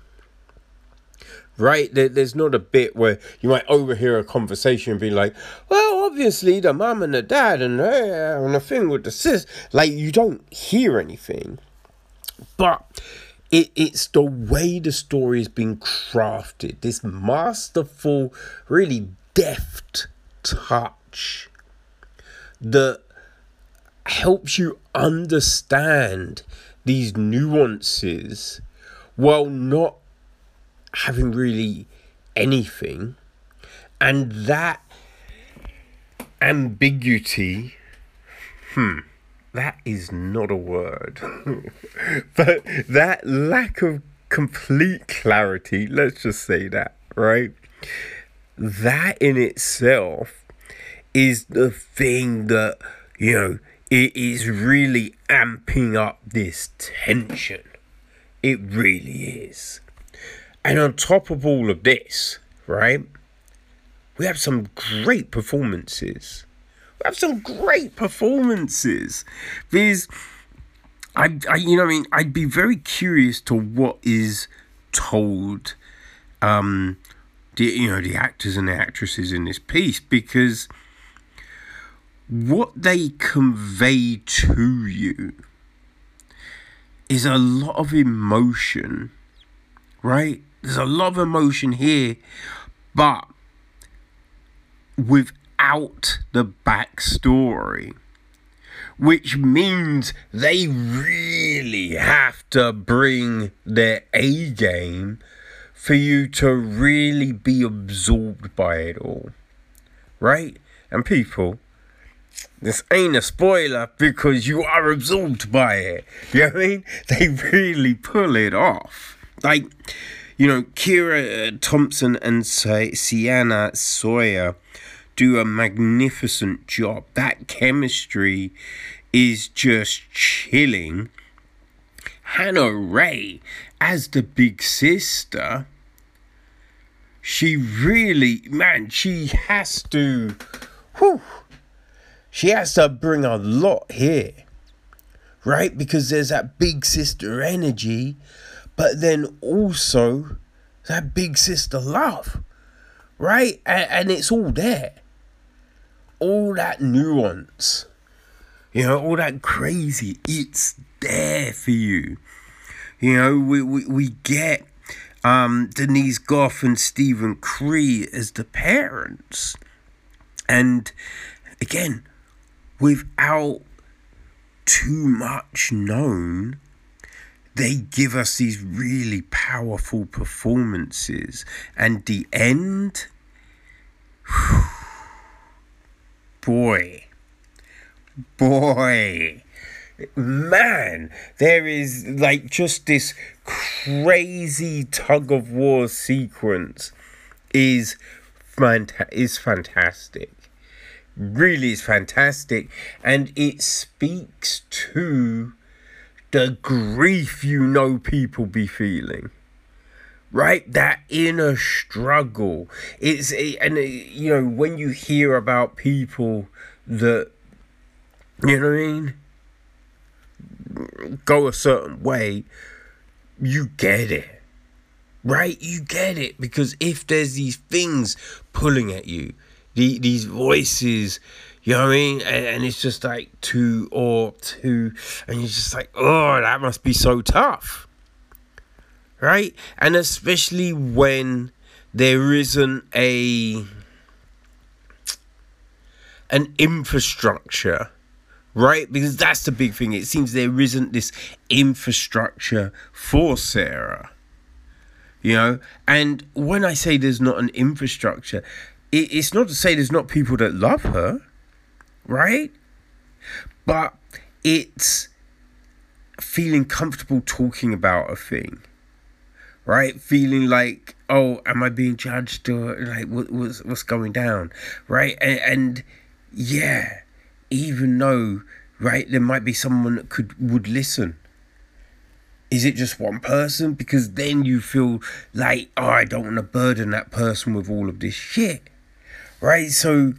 Right? There's not a bit where you might overhear a conversation and be like, well, obviously the mum and the dad and, uh, and the thing with the sis. Like, you don't hear anything. But it, it's the way the story has been crafted. This masterful, really deft touch that helps you understand these nuances while not having really anything. And that ambiguity, hmm, that is not a word. but that lack of complete clarity, let's just say that, right? That in itself is the thing that, you know, it is really amping up this tension. It really is. And on top of all of this, right, we have some great performances. We have some great performances. Because I, I you know, I mean, I'd be very curious to what is told, um, the you know, the actors and the actresses in this piece because what they convey to you is a lot of emotion, right? There's a lot of emotion here, but without the backstory, which means they really have to bring their A game for you to really be absorbed by it all, right? And people, this ain't a spoiler because you are absorbed by it. You know what I mean? They really pull it off. Like, you know, Kiera uh, Thompson and Sienna Sawyer do a magnificent job. That chemistry is just chilling. Hannah Rae as the big sister, she really, man, she has to. Whew, she has to bring a lot here, right? Because there's that big sister energy, but then also that big sister love, right? And, and it's all there. All that nuance, you know, all that crazy, it's there for you. You know, we, we, we get um, Denise Gough and Steven Cree as the parents. And again, without too much known, they give us these really powerful performances. And the end, boy, boy, man, there is like just this crazy tug of war sequence is fanta- is fantastic really is fantastic and it speaks to the grief you know people be feeling right? That inner struggle. It's and uh, you know when you hear about people that you know what i mean? Go a certain way you get it right? You get it because if there's these things pulling at you the, these voices, you know what I mean? And, and it's just like two or two, and you're just like, oh, that must be so tough. Right? And especially when there isn't a an infrastructure right because that's the big thing it seems there isn't this infrastructure for sarah you know and when i say there's not an infrastructure it, it's not to say there's not people that love her, right? But it's feeling comfortable talking about a thing, right? Feeling like, oh, am I being judged or like what, what's what's going down, right? And, and yeah, even though right there might be someone that could would listen. Is it just one person? Because then you feel like, oh, I don't want to burden that person with all of this shit right? So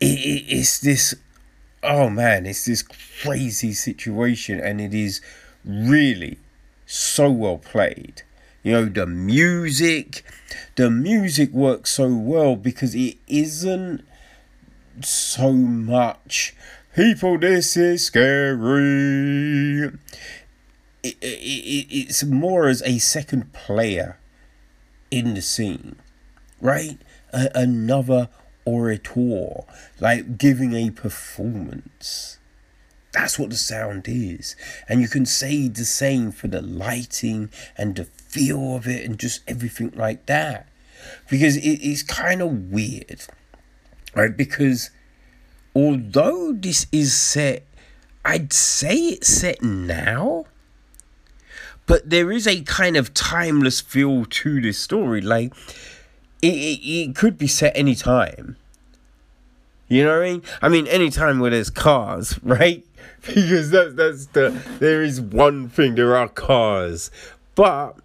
it, it, it's this, oh man, it's this crazy situation, and it is really so well played. You know, the music, the music works so well because it isn't so much people, this is scary. It, it, it, it's more as a second player in the scene, right? A, another orator, like giving a performance. That's what the sound is. And you can say the same for the lighting and the feel of it and just everything like that. Because it is kind of weird, right? Because although this is set, I'd say it's set now, but there is a kind of timeless feel to this story. Like, it, it, it could be set any time. You know what I mean? I mean, any time where there's cars, right? Because that's that's the there is one thing there are cars, but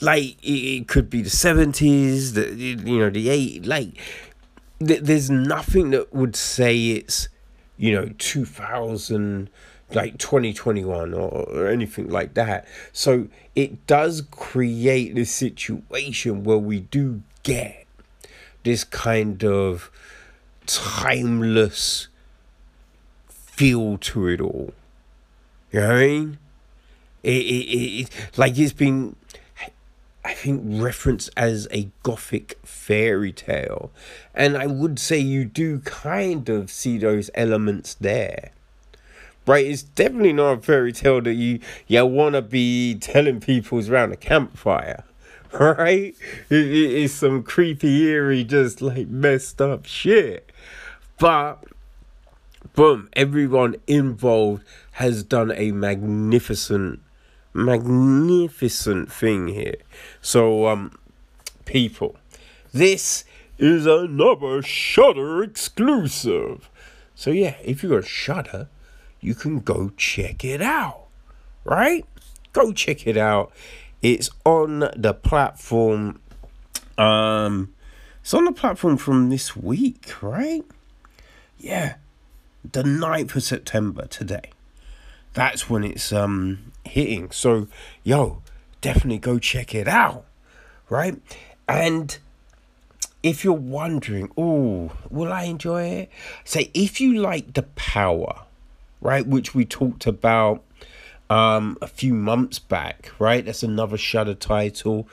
like it, it could be the seventies, the you know the eight. Like th- there's nothing that would say it's you know two thousand like 2021 or, or anything like that. So it does create this situation where we do get this kind of timeless feel to it all. You know what I mean? It, it, it, it like it's been, I think, referenced as a gothic fairy tale. And I would say you do kind of see those elements there. Right, it's definitely not a fairy tale that you you wanna be telling people's around a campfire. right? It, it, it's some creepy, eerie, just like messed up shit. But, boom, everyone involved has done a magnificent, magnificent thing here. So, um, people, this is another Shudder exclusive. So, yeah, if you got Shudder, you can go check it out, right? Go check it out. It's on the platform. Um, it's on the platform from this week, right? Yeah, the 9th of September today. That's when it's um hitting. So, yo, definitely go check it out, right? And if you're wondering, oh, will I enjoy it? Say, if you like the power, right, which we talked about um, a few months back, right? That's another Shudder title.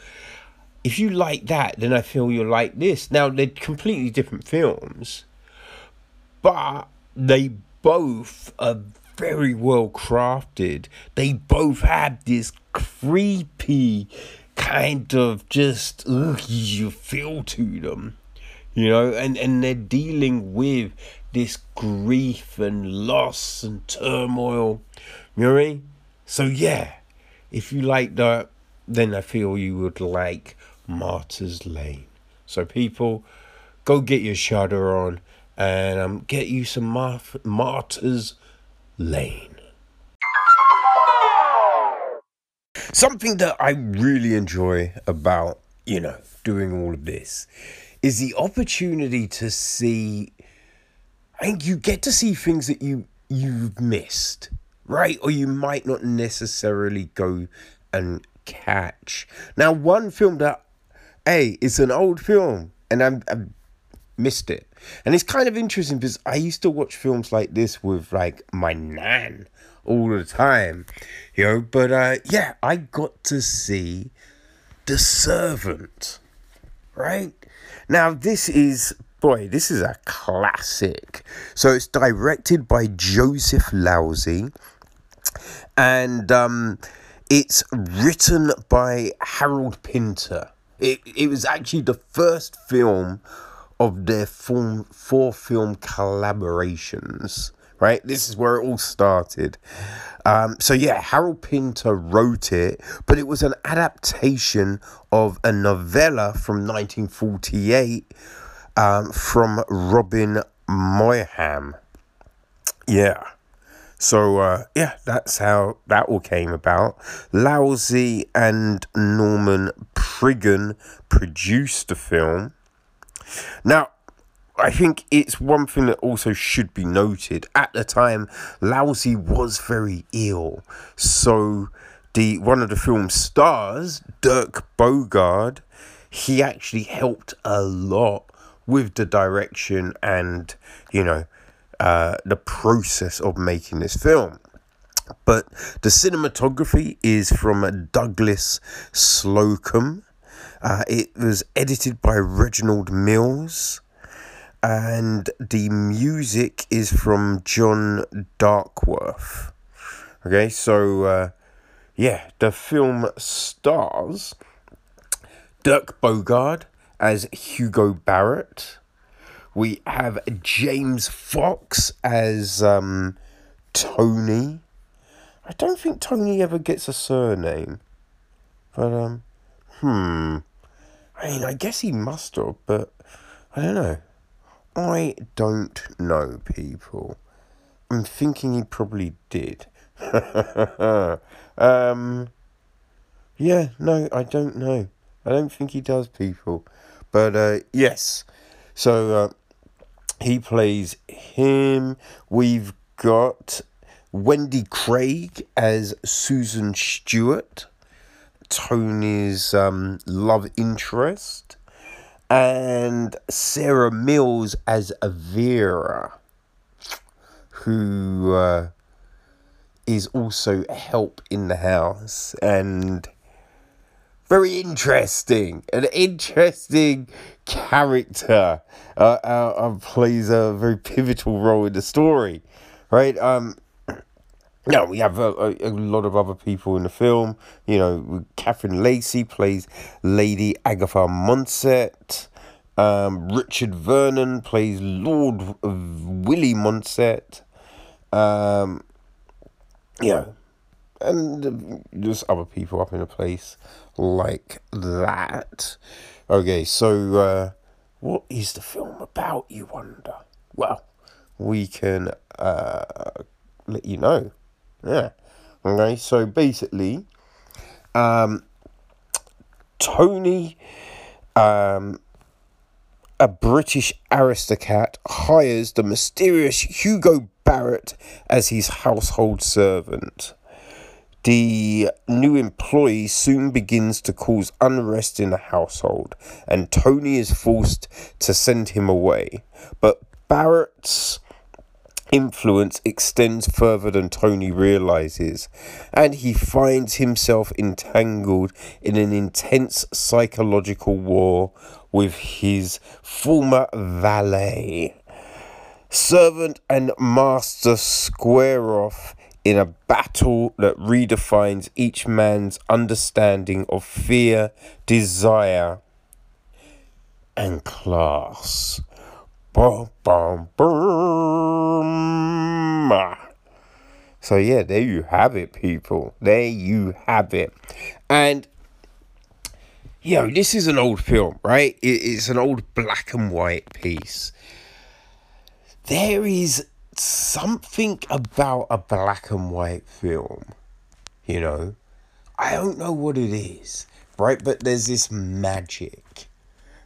If you like that, then I feel you like this. Now, they're completely different films, but they both are very well crafted. They both have this creepy kind of just ugh, you feel to them, you know, and, and they're dealing with this grief and loss and turmoil. You know I mean? So yeah, if you like that, then I feel you would like Martyrs Lane. So people, go get your Shudder on and um, get you some Mar- Martyrs Lane. Something that I really enjoy about, you know, doing all of this is the opportunity to see and you get to see things that you you've missed, right? Or you might not necessarily go and catch. Now, one film that hey, it's an old film and I'm, I missed it. And it's kind of interesting because I used to watch films like this with like my nan all the time, you know. But uh, yeah, I got to see The Servant, right? Now, this is, boy, this is a classic. So it's directed by Joseph Losey and um, it's written by Harold Pinter. It, it was actually the first film of their form, four film collaborations, right? This is where it all started. Um, so, yeah, Harold Pinter wrote it, but it was an adaptation of a novella from 1948 um, from Robin Maugham. Yeah. So uh, yeah, that's how that all came about. Losey and Norman Priggen produced the film. Now, I think it's one thing that also should be noted. At the time, Losey was very ill, so the one of the film's stars, Dirk Bogarde, he actually helped a lot with the direction and you know uh, the process of making this film. But the cinematography is from Douglas Slocombe. Uh, it was edited by Reginald Mills. And the music is from John Dankworth. Okay, so uh, yeah, the film stars Dirk Bogarde as Hugo Barrett. We have James Fox as um, Tony. I don't think Tony ever gets a surname. But, um, hmm. I mean, I guess he must have, but I don't know. I don't know, people. I'm thinking he probably did. um, yeah, no, I don't know. I don't think he does, people. But, uh, yes. So, uh, he plays him. We've got Wendy Craig as Susan Stewart, Tony's um, love interest, and Sarah Mills as Vera, who uh, is also help in the house and very interesting, an interesting character uh, uh, uh, plays a very pivotal role in the story, right? Um, now we have a, a, a, lot of other people in the film. You know, Catherine Lacey plays Lady Agatha Mounset. Um, Richard Vernon plays Lord Willie Mounset. Um, yeah, and there's other people up in the place like that. Okay, so uh, what is the film about, you wonder? Well, we can uh, let you know. Yeah. Okay, so basically, um, Tony, um, a British aristocrat, hires the mysterious Hugo Barrett as his household servant. The new employee soon begins to cause unrest in the household, and Tony is forced to send him away. But Barrett's influence extends further than Tony realizes, and he finds himself entangled in an intense psychological war with his former valet. Servant and master square off in a battle that redefines each man's understanding of fear, desire, and class. So, yeah, there you have it, people. There you have it. And, you know, this is an old film, right? It's an old black and white piece. There is something about a black and white film, you know. I don't know what it is, right? But there's this magic,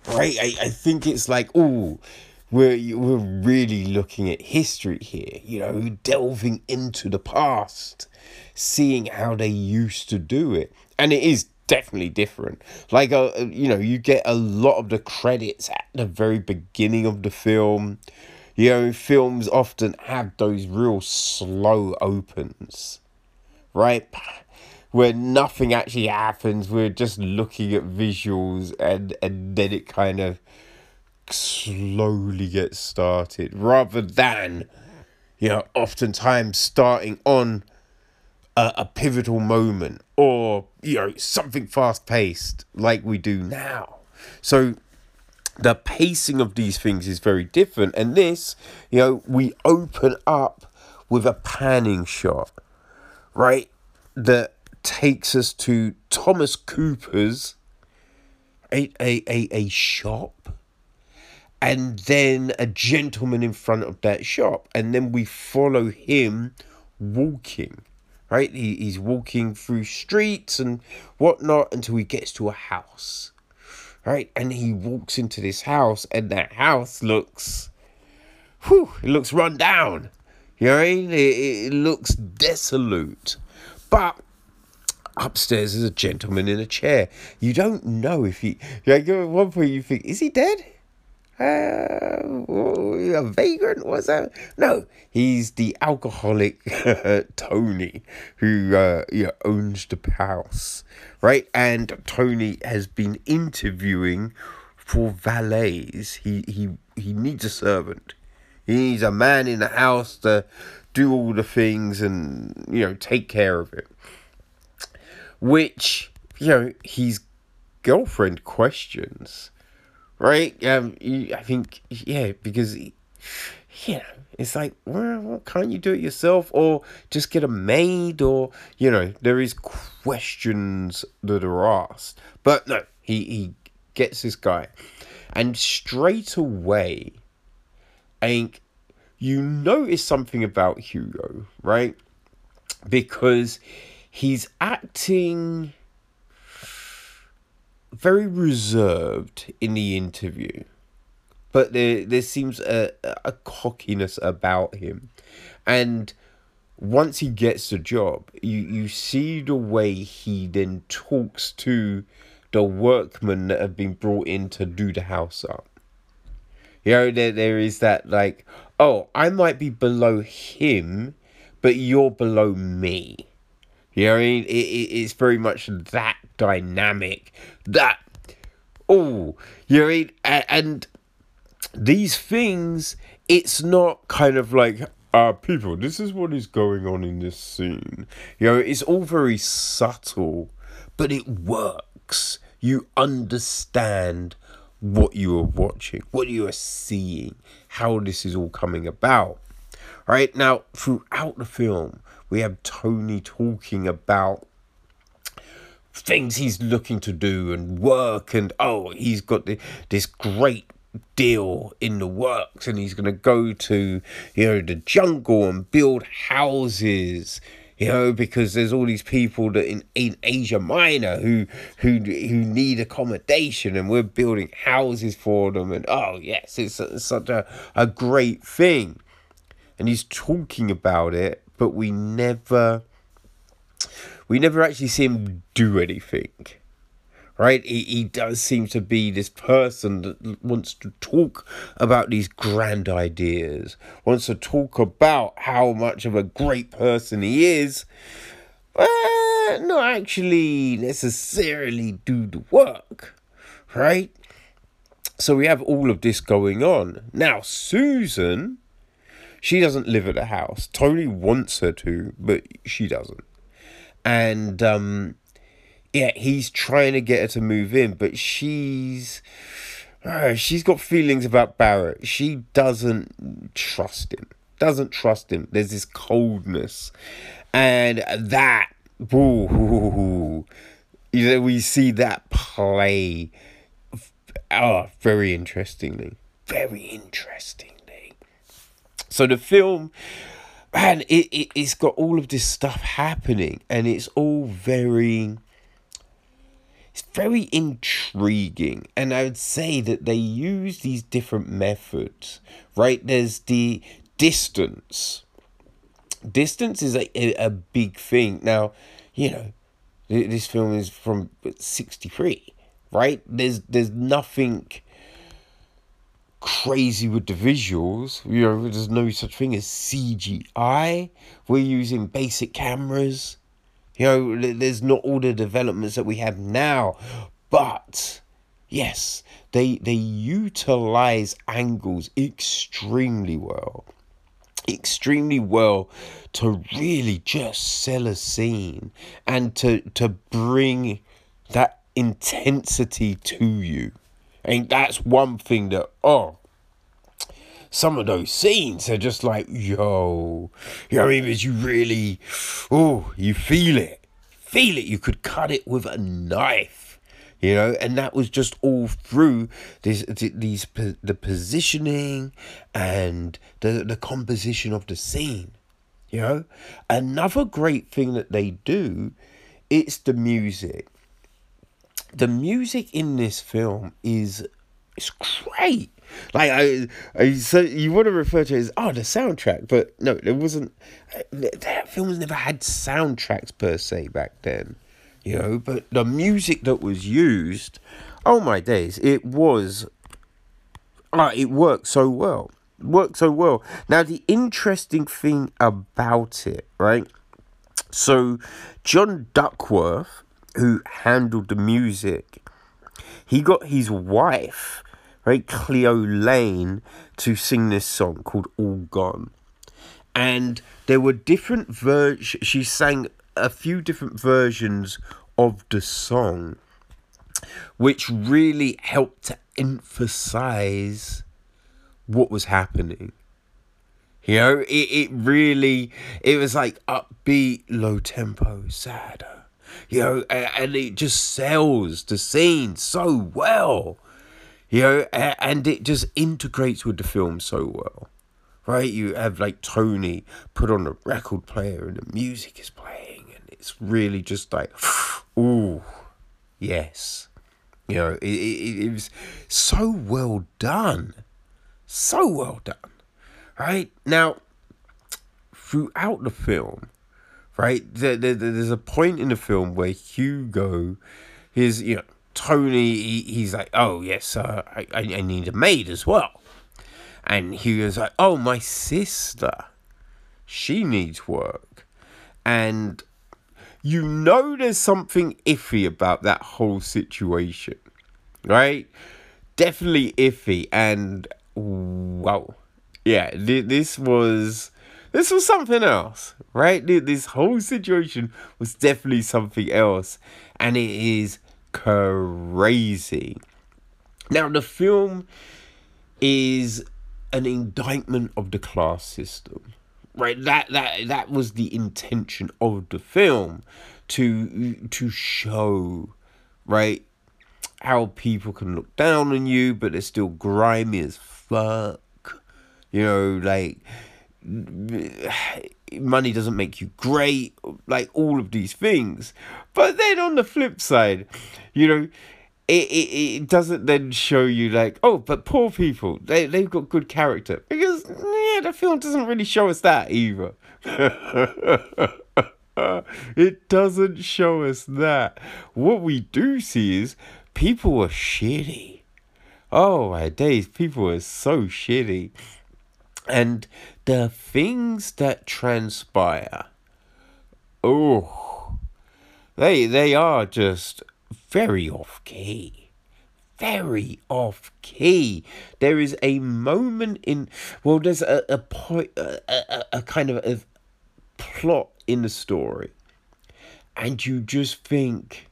right? I, I think it's like, oh, we're we're really looking at history here, you know, delving into the past, seeing how they used to do it, and it is definitely different. Like, uh, you know, you get a lot of the credits at the very beginning of the film. You know, films often have those real slow opens, right? Where nothing actually happens. We're just looking at visuals, and and then it kind of slowly gets started rather than, you know, oftentimes starting on a, a pivotal moment or, you know, something fast paced like we do now. So the pacing of these things is very different. And this, you know, we open up with a panning shot, right? That takes us to Thomas Cooper's a, a, a, a shop and then a gentleman in front of that shop and then we follow him walking right he, he's walking through streets and whatnot until he gets to a house right? And he walks into this house and that house looks whew, it looks run down. You know what I mean? it, it looks desolate. But upstairs is a gentleman in a chair. You don't know if he like at one point you think is he dead a vagrant was that? No, he's the alcoholic Tony who uh, yeah, owns the house, right? And Tony has been interviewing for valets. He he he needs a servant. He needs a man in the house to do all the things and you know take care of it. Which you know his girlfriend questions right? Um, you, I think yeah, because yeah, it's like well, can't you do it yourself or just get a maid or you know there is questions that are asked, but no, he he gets this guy, and straight away, I think you notice something about Hugo, right? Because he's acting very reserved in the interview, but there there seems a a cockiness about him, and once he gets the job, you you see the way he then talks to the workmen that have been brought in to do the house up. You know, there there is that like, oh, I might be below him, but you're below me. You know, what I mean, it, it, it's very much that dynamic. That oh, you know, I mean, and, and these things, it's not kind of like uh, people, this is what is going on in this scene. You know, it's all very subtle, but it works. You understand what you are watching, what you are seeing, how this is all coming about. Right now, throughout the film, we have Tony talking about things he's looking to do and work and oh he's got the, this great deal in the works and he's going to go to you know the jungle and build houses you know because there's all these people that in, in asia minor who who who need accommodation and we're building houses for them and oh yes it's, it's such a, a great thing. And he's talking about it but we never we never actually see him do anything right? He, he does seem to be this person that wants to talk about these grand ideas, wants to talk about how much of a great person he is, but not actually necessarily do the work, right? So we have all of this going on. Now, Susan, she doesn't live at the house. Tony wants her to, but she doesn't. And um yeah, he's trying to get her to move in, but she's uh, she's got feelings about Barrett. She doesn't trust him. Doesn't trust him. There's this coldness, and that ooh, you know, we see that play. Oh, very interestingly, very interestingly. So the film man, it, it, it's got all of this stuff happening and it's all very it's very intriguing. And i would say that they use these different methods right? There's the distance. Distance is a, a, a big thing. Now you know this film is from 63 right? There's there's nothing crazy with the visuals you know there's no such thing as cgi we're using basic cameras you know, there's not all the developments that we have now, but yes, they they utilize angles extremely well. Extremely well to really just sell a scene and to to bring that intensity to you. And that's one thing that oh some of those scenes are just like, yo, you know what I mean? As you really, oh, you feel it, feel it. You could cut it with a knife, you know, and that was just all through this, these, the positioning and the the composition of the scene, you know. Another great thing that they do, it's the music. The music in this film is it's great like I, I so you want to refer to it as oh the soundtrack, but no, it wasn't. That films never had soundtracks per se back then, you know. But the music that was used, oh my days, it was. Ah, it worked so well. Worked so well. Now the interesting thing about it, right? So, John Dankworth, who handled the music, he got his wife right, Cleo Laine, to sing this song called All Gone. And there were different versions, she sang a few different versions of the song, which really helped to emphasize what was happening. You know, it, it really, it was like upbeat, low tempo, sadder. You know, and, and it just sells the scene so well you know, and it just integrates with the film so well, right? You have like Tony put on a record player and the music is playing, and it's really just like, ooh, yes, you know, it, it, it was so well done, so well done, right? Now, throughout the film, right, there, there, there's a point in the film where Hugo is, you know, Tony, he, he's like, oh, yes, uh, I, I need a maid as well. And was like, oh, my sister, she needs work. And you know there's something iffy about that whole situation, right? Definitely iffy. And wow, yeah, th- this was this was something else, right? This whole situation was definitely something else, and it is crazy. Now, the film is an indictment of the class system. Right, that that that was the intention of the film to to show right how people can look down on you, but they're still grimy as fuck. You know, like money doesn't make you great, like all of these things. But then on the flip side, you know, it, it, it doesn't then show you like, oh, but poor people, they, they've got good character. Because, yeah, the film doesn't really show us that either. it doesn't show us that. What we do see is people were shitty. Oh my days, people were so shitty. And the things that transpire, oh, they they are just very off key. Very off key. There is a moment in well, there's a a point, a, a, a kind of a plot in the story, and you just think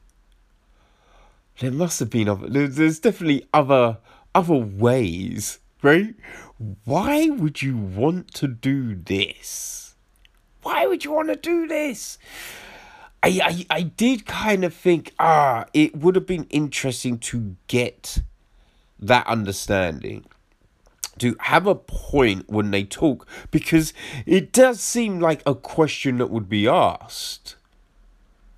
there must have been other. There's definitely other other ways, right? Why would you want to do this? Why would you want to do this? I, I, I did kind of think, ah, it would have been interesting to get that understanding. To have a point when they talk, because it does seem like a question that would be asked.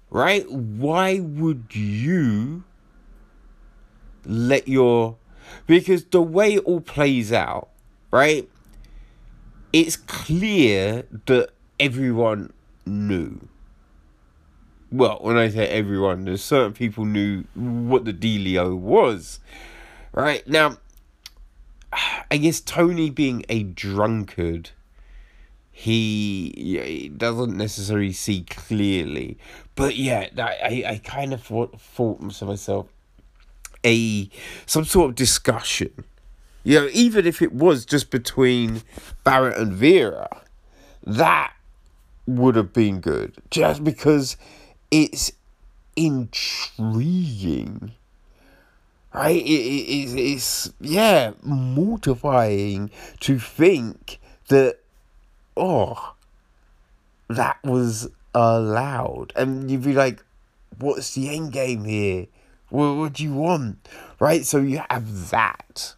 Right? Why would you let your. Because the way it all plays out, right? It's clear that everyone knew well, when I say everyone, there's certain people knew what the dealio was. Right? Now, I guess Tony being a drunkard, he, doesn't necessarily see clearly. But yeah, I, I kind of thought, thought to myself, a some sort of discussion. You know, even if it was just between Barrett and Vera, that would have been good. Just because it's intriguing right it, it, it's, it's yeah mortifying to think that oh that was allowed and you'd be like what's the end game here what, what do you want right so you have that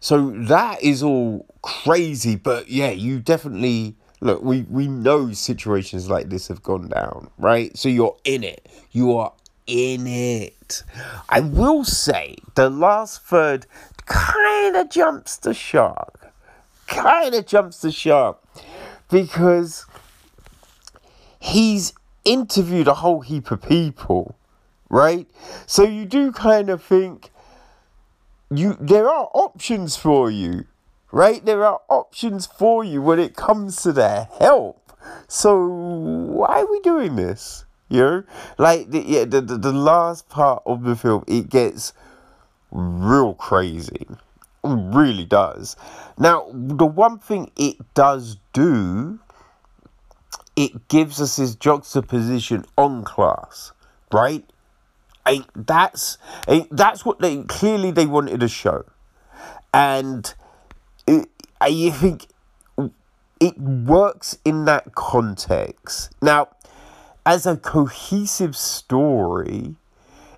so that is all crazy but yeah you definitely look, we, we know situations like this have gone down, right? So you're in it. You are in it. I will say the last third kind of jumps the shark. Kind of jumps the shark because he's interviewed a whole heap of people, right? So you do kind of think you there are options for you right? There are options for you when it comes to their help. So why are we doing this? You know, like the, yeah, the, the the last part of the film, it gets real crazy, it really does. Now, the one thing it does do, it gives us this juxtaposition on class, right? I, that's I, that's what they clearly they wanted to show, and I think it works in that context. Now, as a cohesive story,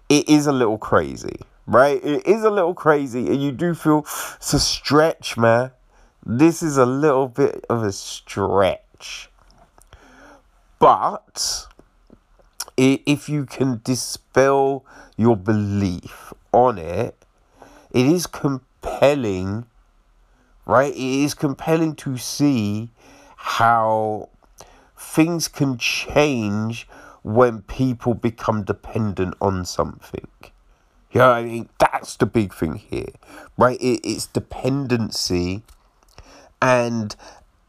it is a little crazy, right? It is a little crazy, and you do feel it's a stretch, man. This is a little bit of a stretch. But if you can dispel your belief on it, it is compelling right? It is compelling to see how things can change when people become dependent on something. Yeah, I mean that's the big thing here, right? It, it's dependency, and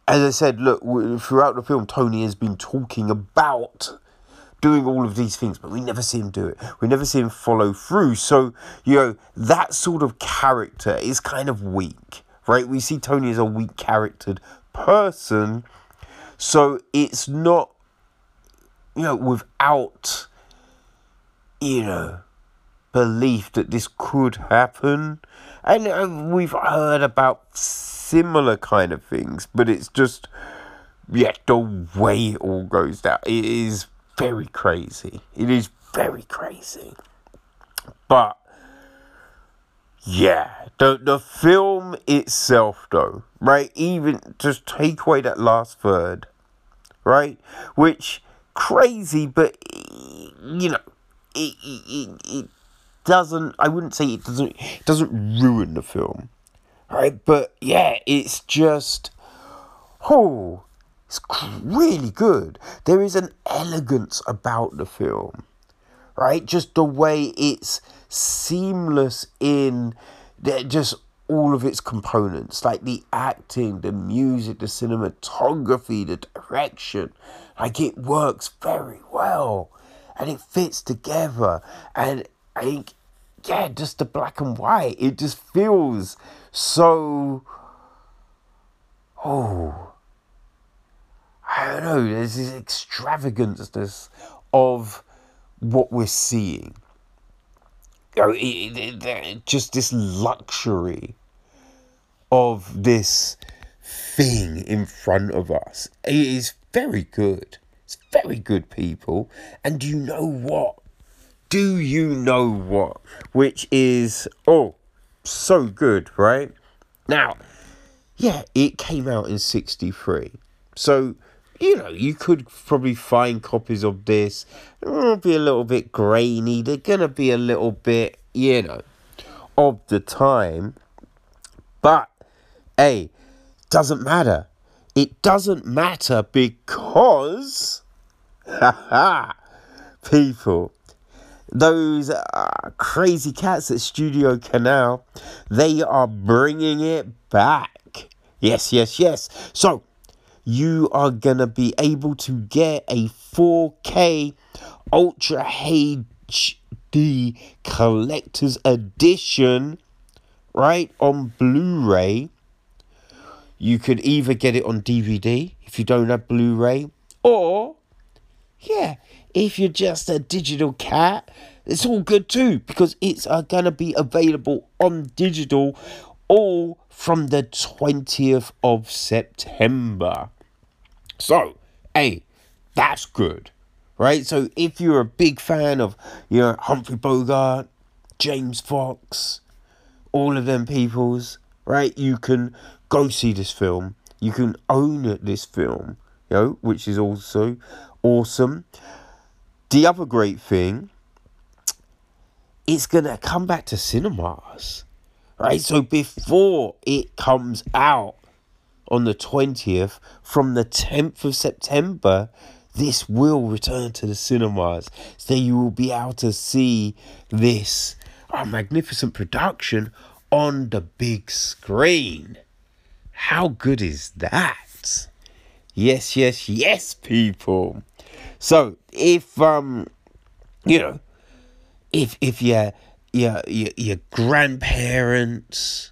as I said, look throughout the film, Tony has been talking about doing all of these things, but we never see him do it. We never see him follow through. So you know that sort of character is kind of weak right? We see Tony as a weak charactered person. So it's not, you know, without, you know, belief that this could happen. And uh, we've heard about similar kind of things, but it's just, yeah, the way it all goes down. It is very crazy. It is very crazy. But yeah, the the film itself, though, right? Even just take away that last third, right? Which crazy, but you know, it it, it doesn't. I wouldn't say it doesn't. It doesn't ruin the film, right? But yeah, it's just oh, It's really good. There is an elegance about the film, right? Just the way it's seamless in just all of its components, like the acting, the music, the cinematography, the direction. Like it works very well and it fits together. And I think, yeah, just the black and white, it just feels so. Oh. I don't know, there's this extravagance of what we're seeing. You know, it, it, it, just this luxury of this thing in front of us. It is very good. It's very good, people. And do you know what? Do you know what? Which is, oh, so good, right? Now, yeah, it came out in 63. So, you know, you could probably find copies of this. They'll be a little bit grainy. They're going to be a little bit, you know, of the time. But, hey, doesn't matter. It doesn't matter because, haha, people, those uh, crazy cats at Studio Canal, they are bringing it back. Yes, yes, yes. So, you are going to be able to get a 4K Ultra HD Collector's Edition, right, on Blu ray you could either get it on DVD if you don't have Blu ray, or, yeah, if you're just a digital cat, it's all good too because it's uh, going to be available on digital all from the 20th of September. So, hey, that's good, right? So, if you're a big fan of, you know, Humphrey Bogart, James Fox, all of them peoples, right? You can go see this film. You can own this film, you know, which is also awesome. The other great thing, it's gonna come back to cinemas, right? So before it comes out on the 20th, from the 10th of September, this will return to the cinemas. So you will be able to see this oh, magnificent production on the big screen. How good is that? Yes, yes, yes, people. So if um, you know, if if your your your, your grandparents,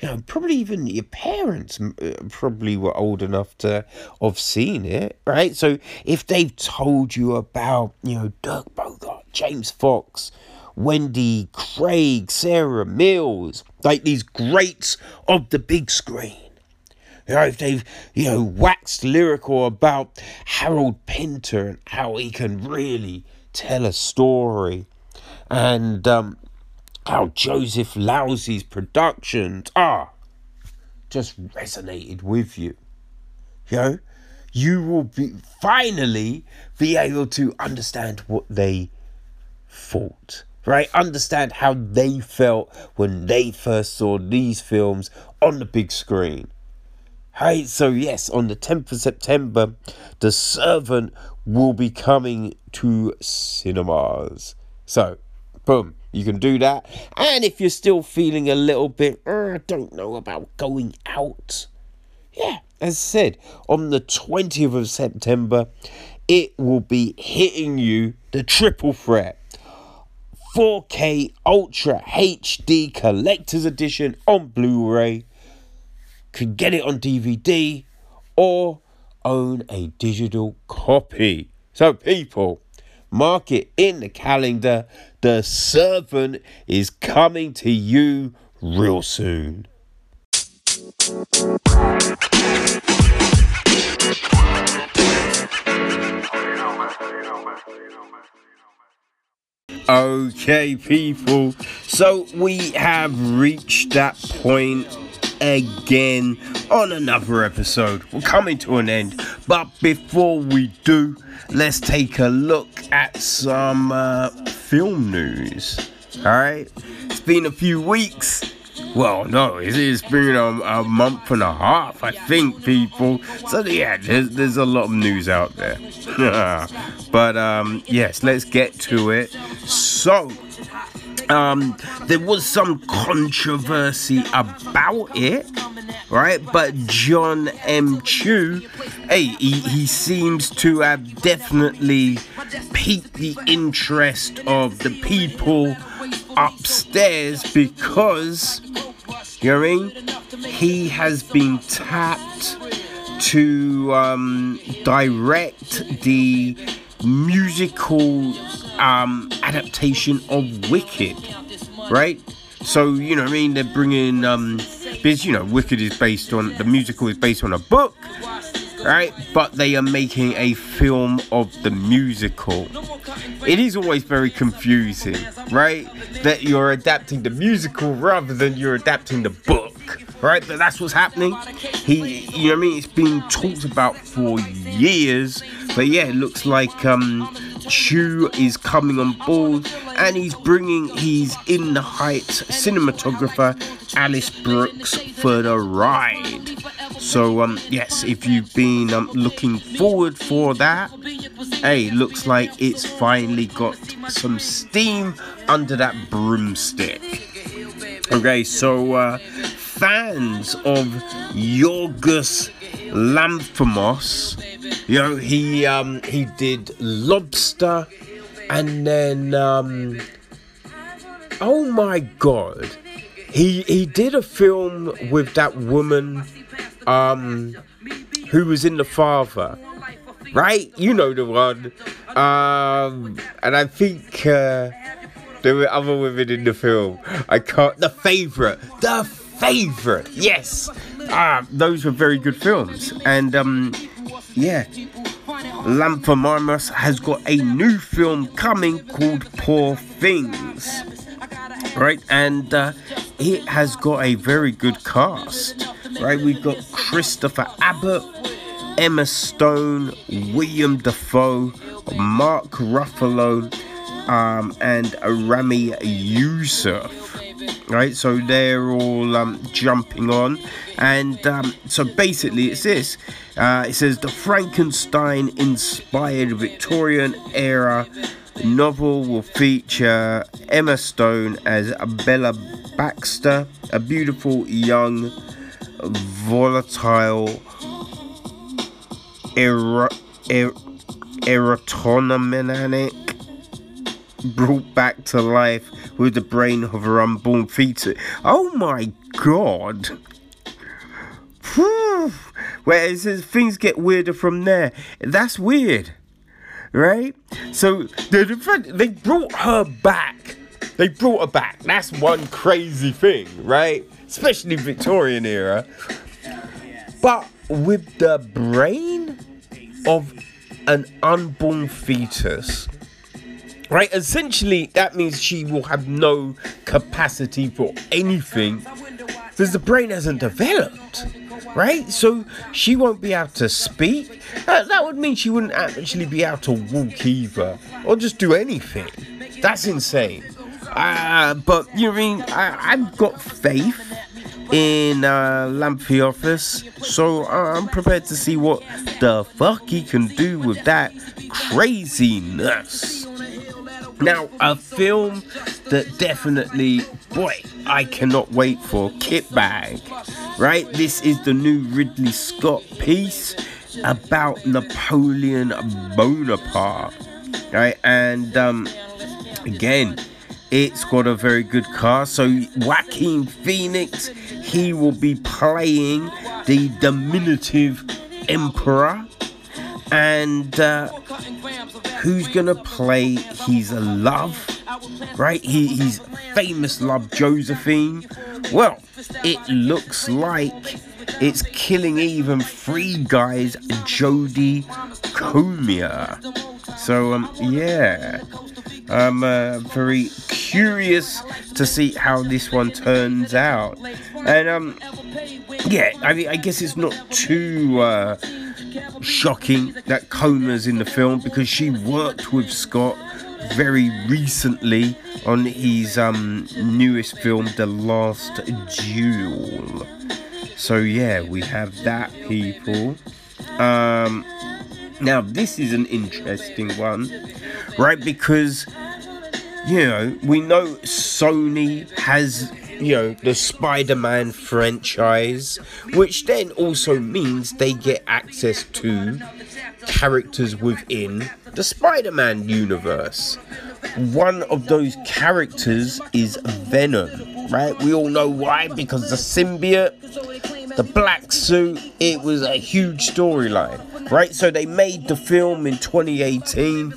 you know, probably even your parents uh, probably were old enough to have seen it, right? So if they've told you about, you know, Dirk Bogarde, James Fox, Wendy Craig, Sarah Miles, like these greats of the big screen. You know, if they've, you know, waxed lyrical about Harold Pinter and how he can really tell a story, and um, how Joseph Losey's productions are just resonated with you. You know, you will be finally be able to understand what they thought right? Understand how they felt when they first saw these films on the big screen. Right, so yes, on the 10th of September, The Servant will be coming to cinemas. So, boom, you can do that. And if you're still feeling a little bit, uh, don't know about going out, yeah, as I said, on the 20th of September, it will be hitting you the triple threat 4K Ultra HD Collector's Edition on Blu ray. Can get it on DVD or own a digital copy. So, people, mark it in the calendar. The servant is coming to you real soon. Okay, people. So we have reached that point again on another episode. We're coming to an end. But before we do, let's take a look at some uh, film news. Alright? It's been a few weeks. Well, no, it's, been a, a month and a half, I think, people. So yeah, there's there's a lot of news out there. but um, yes, let's get to it. So. Um, there was some controversy about it, right? But John M. Chu, hey, he, he seems to have definitely piqued the interest of the people upstairs because, you know what I mean? He has been tapped to um, direct the musical um, adaptation of Wicked, right? So you know, I mean, they're bringing um, because you know, Wicked is based on the musical is based on a book, right? But they are making a film of the musical. It is always very confusing, right? That you're adapting the musical rather than you're adapting the book, right? But that's what's happening. He, you know what I mean? It's been talked about for years, but yeah, it looks like um, Chu is coming on board and he's bringing he's in the heights cinematographer Alice Brooks for the ride. So um yes, if you've been um, looking forward for that, hey, looks like it's finally got some steam under that broomstick. Okay, so uh, fans of Yorgos Lanthimos, you know, he um he did Lobster, and then um oh my god, he he did a film with that woman um who was in the father. Right? You know the one. Um and i think uh there were other women in the film. I can't the favorite the favorite. Yes. Ah those were very good films. And um yeah. Lanthimos has got a new film coming called Poor Things. Right? And uh, it has got a very good cast. Right? We've got christopher abbott emma stone william Dafoe mark ruffalo um, and Ramy Youssef right so they're all um, jumping on. And um, so basically it's this. Uh, it says the frankenstein inspired victorian era novel will feature Emma Stone as Bella Baxter, a beautiful young, volatile, er- er- brought back to life with the brain of her unborn fetus. Oh my god! Whew. Where it says things get weirder from there. That's weird right? So the, the they brought her back. They brought her back. That's one crazy thing, right? Especially Victorian era. But with the brain of an unborn fetus, right? Essentially, that means she will have no capacity for anything because the brain hasn't developed right? So she won't be able to speak. That, that would mean she wouldn't actually be able to walk either, or just do anything. That's insane. Uh, but you know I mean? I, I've got faith in uh, Office, so I'm prepared to see what the fuck he can do with that craziness. Now, a film that definitely, boy, I cannot wait for Kitbag, right? This is the new Ridley Scott piece about Napoleon Bonaparte, right? And um, again, it's got a very good cast. So Joaquin Phoenix, he will be playing the diminutive emperor, and uh, who's gonna play his a love? Right, he, famous love Josephine. Well, it looks like it's killing even three guys, Jodie Comer So um, yeah, I'm uh, very curious to see how this one turns out. And um, yeah, I mean, I guess it's not too uh, shocking that Comer's in the film because she worked with Scott very recently on his um, newest film, The Last Duel. So yeah, we have that, people. Um, now this is an interesting one, right? Because you know we know Sony has you know the Spider-Man franchise, which then also means they get access to characters within the Spider-Man universe. One of those characters is Venom, right? We all know why because the symbiote, the black suit, it was a huge storyline, right? So they made the film in 2018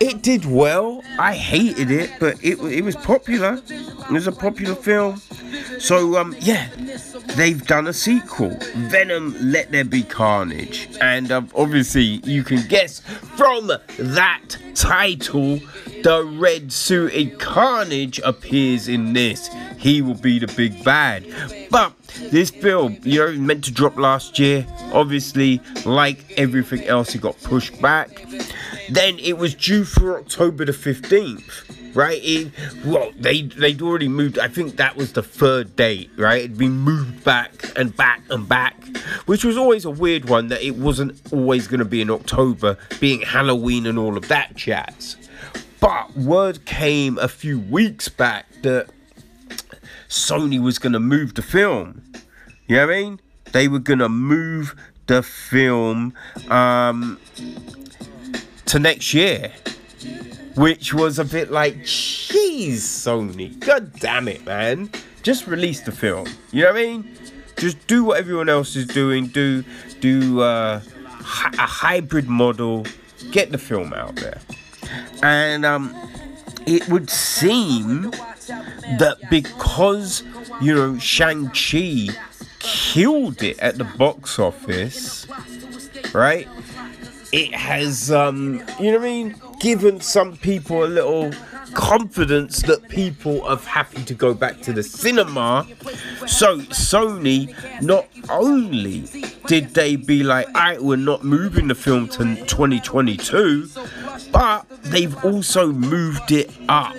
it did well. I hated it, but it it was popular. It was a popular film. So um yeah, they've done a sequel, Venom: Let There Be Carnage, and um, obviously you can guess from that title, the red suited Carnage appears in this. He will be the big bad. But this film, you know, meant to drop last year. Obviously, like everything else, it got pushed back. Then it was due for October the 15th, right? It, well, they, they'd already moved, I think that was the third date, right? It'd been moved back and back and back, which was always a weird one that it wasn't always going to be in October, being Halloween and all of that jazz. But word came a few weeks back that Sony was going to move the film. You know what I mean? They were going to move the film um, to next year. Which was a bit like, jeez, Sony. God damn it, man. Just release the film. You know what I mean? Just do what everyone else is doing. Do do uh, a hybrid model. Get the film out there. And um, it would seem that because you know Shang-Chi killed it at the box office, right? It has um you know what I mean, given some people a little confidence that people are happy to go back to the cinema. So Sony not only did they be like, alright, we're not moving the film to 2022, but they've also moved it up.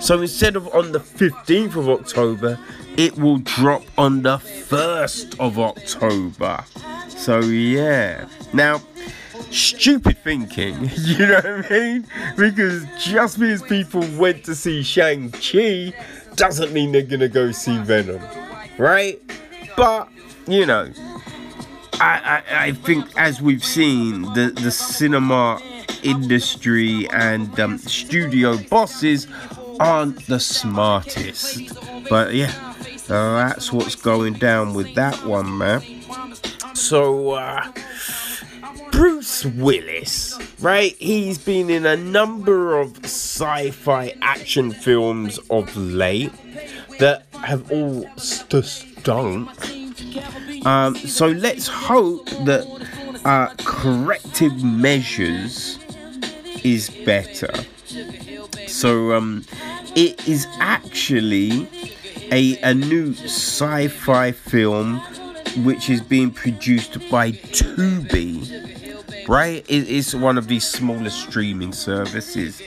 So instead of on the 15th of October, it will drop on the 1st of October. So yeah. Now, stupid thinking, you know what I mean? Because just because people went to see Shang-Chi doesn't mean they're gonna go see Venom, right? But, you know, I, I, I think as we've seen, the, the cinema industry and um, studio bosses aren't the smartest. But yeah, that's what's going down with that one, man. So, uh, Bruce Willis, right? He's been in a number of sci fi action films of late that have all st- stunk. Um, so let's hope that uh, corrective measures is better. So um, it is actually a, a new sci-fi film which is being produced by Tubi. Right, it is one of these smaller streaming services,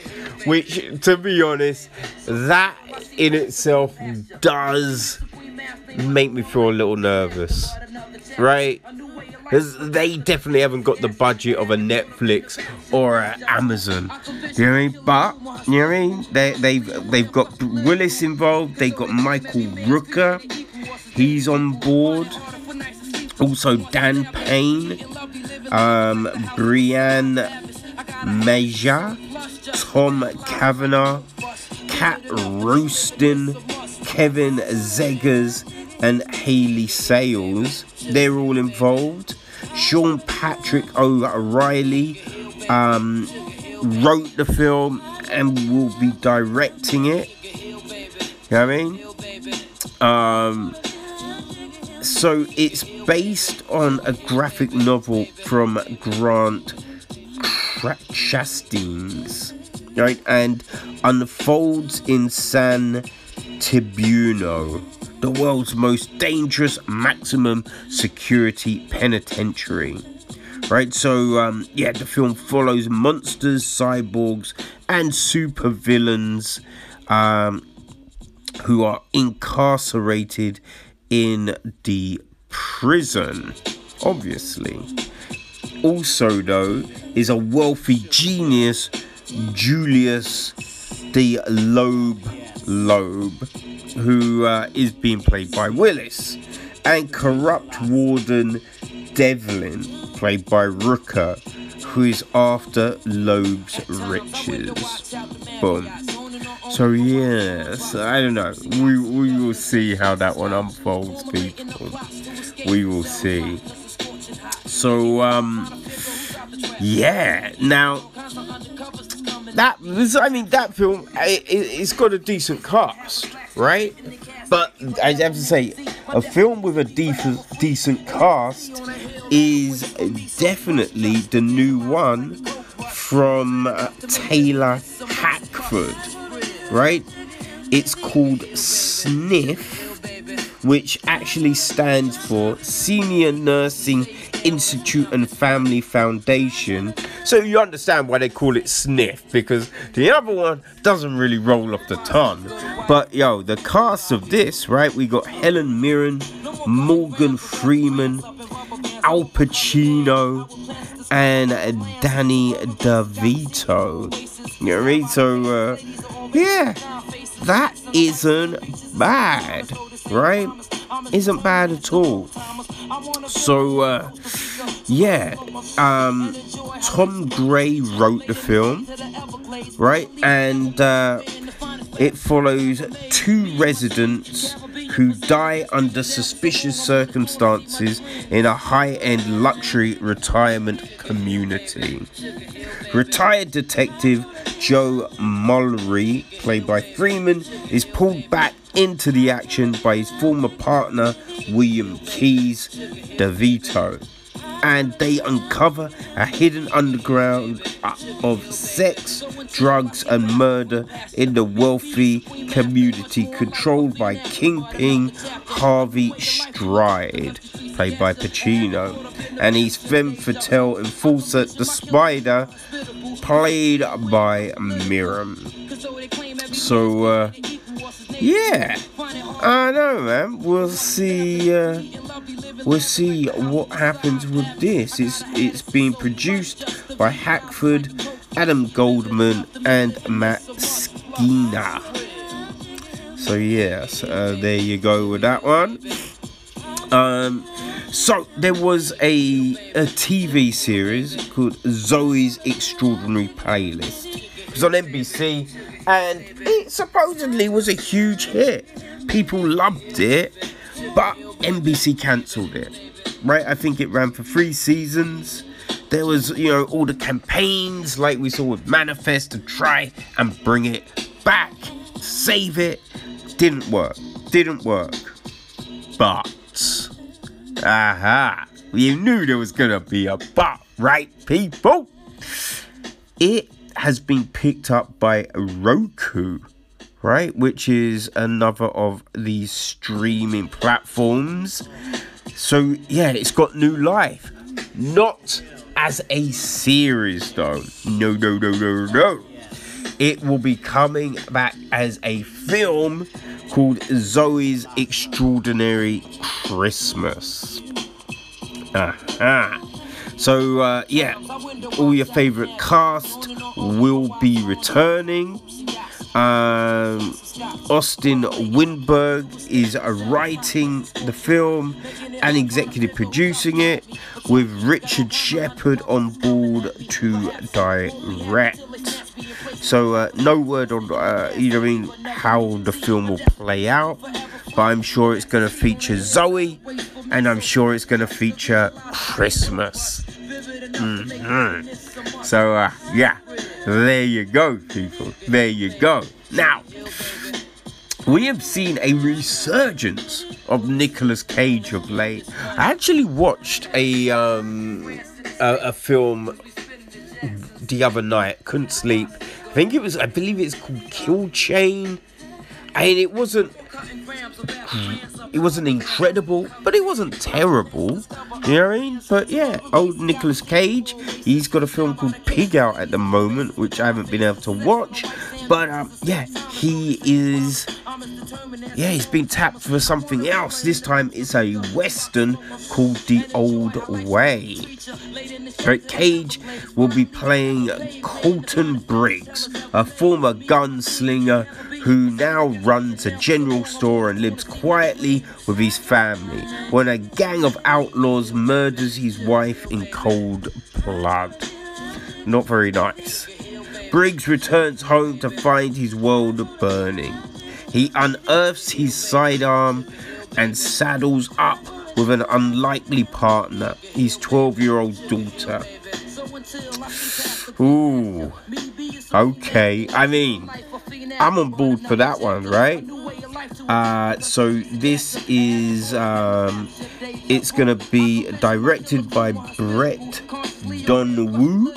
which, to be honest, that in itself does make me feel a little nervous. Right, because they definitely haven't got the budget of a Netflix or a Amazon. You know what I mean? But you know what I mean? They they've they've got Willis involved. They've got Michael Rooker. He's on board. Also Dan Payne, um, Brian Major, Tom Cavanagh, Kat Ruston, Kevin Zegers, and Hayley Sales. They're all involved. Sean Patrick O'Reilly um, wrote the film and will be directing it. You know what I mean? Um, so it's based on a graphic novel from Grant Chastain, right? And unfolds in San Tiburon the world's most dangerous maximum security penitentiary. right? So, um, yeah, the film follows monsters, cyborgs, and supervillains um, who are incarcerated in the prison, obviously. Also, though, is a wealthy genius, Julius de Loeb Loeb, who uh, is being played by Willis, and corrupt warden Devlin, played by Rooker, who is after Loeb's riches. Boom. So yes, I don't know. We we will see how that one unfolds, people. We will see. So um, yeah. Now that I mean that film, it, it's got a decent cast, right? But I have to say, a film with a decent decent cast is definitely the new one from uh, Taylor Hackford, right? It's called Sniff, which actually stands for Senior Nursing Institute and Family Foundation. So you understand why they call it Sniff, because the other one doesn't really roll off the tongue. But yo, the cast of this, right? We got Helen Mirren, Morgan Freeman, Al Pacino, and Danny DeVito. You know what I mean? So, uh, yeah, that isn't bad, right? Isn't bad at all. So, uh, yeah, um, Tom Gray wrote the film, right? And uh, it follows two residents who die under suspicious circumstances in a high end luxury retirement community. Retired detective Joe Mullery, played by Freeman, is pulled back into the action by his former partner William Keys DeVito. And they uncover a hidden underground of sex, drugs, and murder in the wealthy community controlled by Kingpin Harvey Stride, played by Pacino, and his femme fatale enforcer, the Spider, played by Mirren. So, uh, yeah, I know, man. We'll see. Uh, we'll see what happens with this. It's it's being produced by Hackford, Adam Goldman, and Matt Skeena. So yes, uh, there you go with that one. Um, so there was a a TV series called Zoey's Extraordinary Playlist. It was on NBC, and it supposedly was a huge hit. People loved it, but NBC cancelled it. Right? I think it ran for three seasons. There was, you know, all the campaigns like we saw with Manifest to try and bring it back, save it. Didn't work. Didn't work. But, aha, you knew there was gonna be a but, right, people? It has been picked up by Roku, right? Which is another of these streaming platforms. So, yeah, it's got new life. Not as a series, though. No, no, no, no, no. It will be coming back as a film called Zoey's Extraordinary Christmas. Aha. So, uh, yeah, all your favorite cast will be returning. Um, Austin Winsberg is writing the film and executive producing it, with Richard Shepard on board to direct. So, uh, no word on uh, you know, I mean, how the film will play out, but I'm sure it's going to feature Zoey, and I'm sure it's going to feature Christmas. Mhm. So, uh, yeah, there you go, people. There you go. Now, we have seen a resurgence of Nicolas Cage of late. I actually watched a um, a, a film the other night. Couldn't sleep. I think it was. I believe it's called Kill Chain. and it wasn't it wasn't incredible, but it wasn't terrible. You know what I mean? But yeah, old Nicolas Cage, he's got a film called Pig out at the moment, which I haven't been able to watch. But um, yeah, he is. Yeah, he's been tapped for something else. This time it's a western called The Old Way. Right, Cage will be playing Colton Briggs, a former gunslinger who now runs a general store and lives quietly with his family when a gang of outlaws murders his wife in cold blood. Not very nice. Briggs returns home to find his world burning. He unearths his sidearm and saddles up with an unlikely partner, his 12 year old daughter. Ooh, okay. I mean, I'm on board for that one, right? Uh, so this is um, it's gonna be directed by Brett Donowho,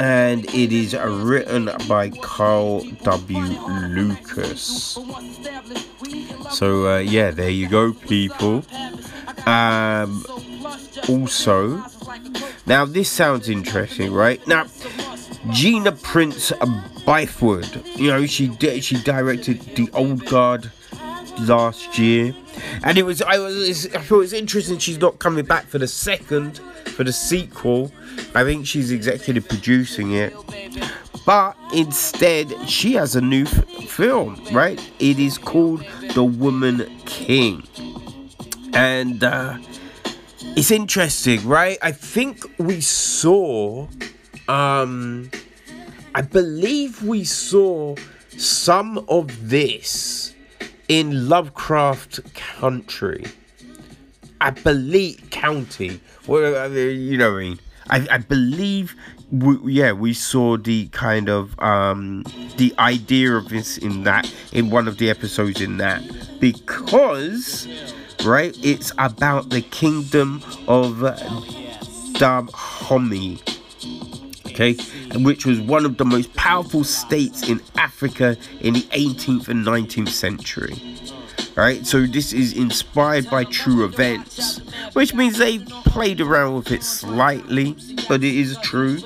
and it is written by Carl W. Lucas. So uh, yeah, there you go, people. Um, also, now this sounds interesting, right? Now, Gina Prince Bythewood, you know, she di- she directed The Old Guard last year, and it was I was I thought it was interesting. She's not coming back for the second for the sequel. I think she's executive producing it, but instead she has a new f- film. Right, it is called The Woman King, and uh, it's interesting. Right, I think we saw. Um, I believe we saw some of this in Lovecraft Country. I believe County. Well, you know what I mean. I, I believe, we, yeah, we saw the kind of um the idea of this in that in one of the episodes in that because right, it's about the kingdom of Dahomey okay, and which was one of the most powerful states in Africa in the 18th and 19th century. Right, so this is inspired by true events, which means they played around with it slightly, but it is true.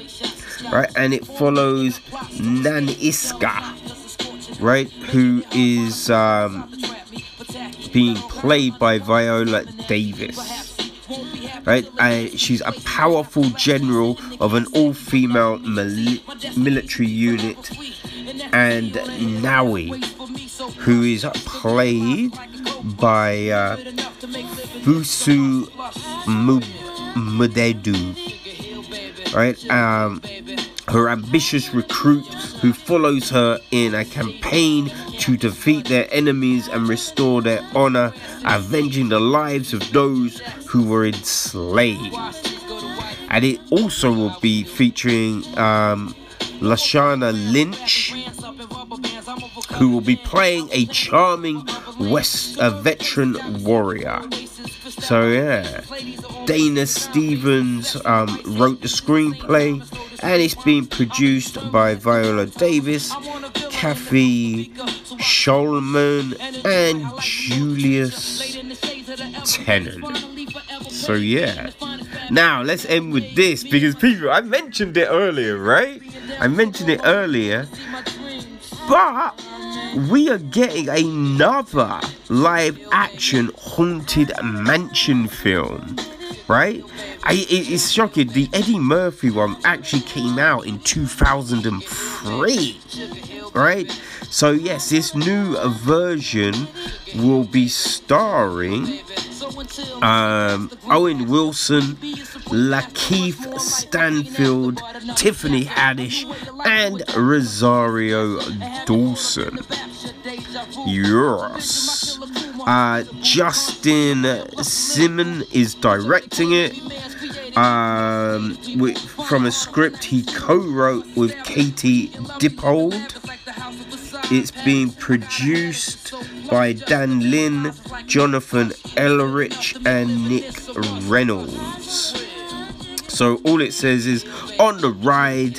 Right, and it follows Nanisca, right, who is um, being played by Viola Davis right? Uh, she's a powerful general of an all-female mili- military unit, and Nawi, who is played by uh, Thuso Mbedu, right? Um, her ambitious recruit who follows her in a campaign to defeat their enemies and restore their honor, avenging the lives of those who were enslaved. And it also will be featuring um, Lashana Lynch, who will be playing a charming West a veteran warrior. So yeah, Dana Stevens um, wrote the screenplay, and it's being produced by Viola Davis, Kathy Schulman, and Julius Tennant. So yeah. Now let's end with this because people, I mentioned it earlier, right? I mentioned it earlier, but we are getting another live action haunted mansion film right? I, it, it's shocking. The eddie murphy one actually came out in 2003 right so yes this new version will be starring um, Owen Wilson, Lakeith Stanfield, Tiffany Haddish, and Rosario Dawson. Yes. Uh, Justin Simien is directing it. Um, with, from a script he co-wrote with Katie Dippold. It's being produced by Dan Lin, Jonathan Eirich, and Nick Reynolds. So all it says is on the ride,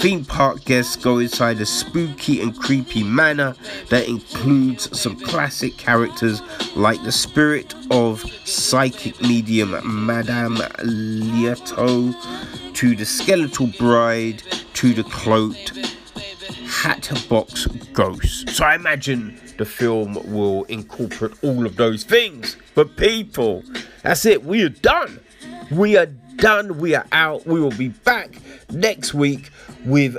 theme park guests go inside a spooky and creepy manor that includes some classic characters like the spirit of psychic medium Madame Leota, to the skeletal bride, to the cloaked Hatterbox ghost. So I imagine the film will incorporate all of those things. But people, that's it. We are done. We are done. We are out. We will be back next week with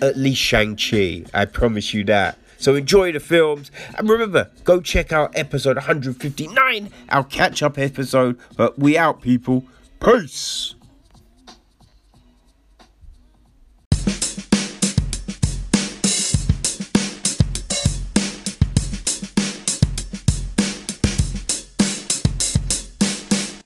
at least Shang-Chi. I promise you that. So enjoy the films. And remember, go check out episode 159, our catch up episode. But we out, people. Peace.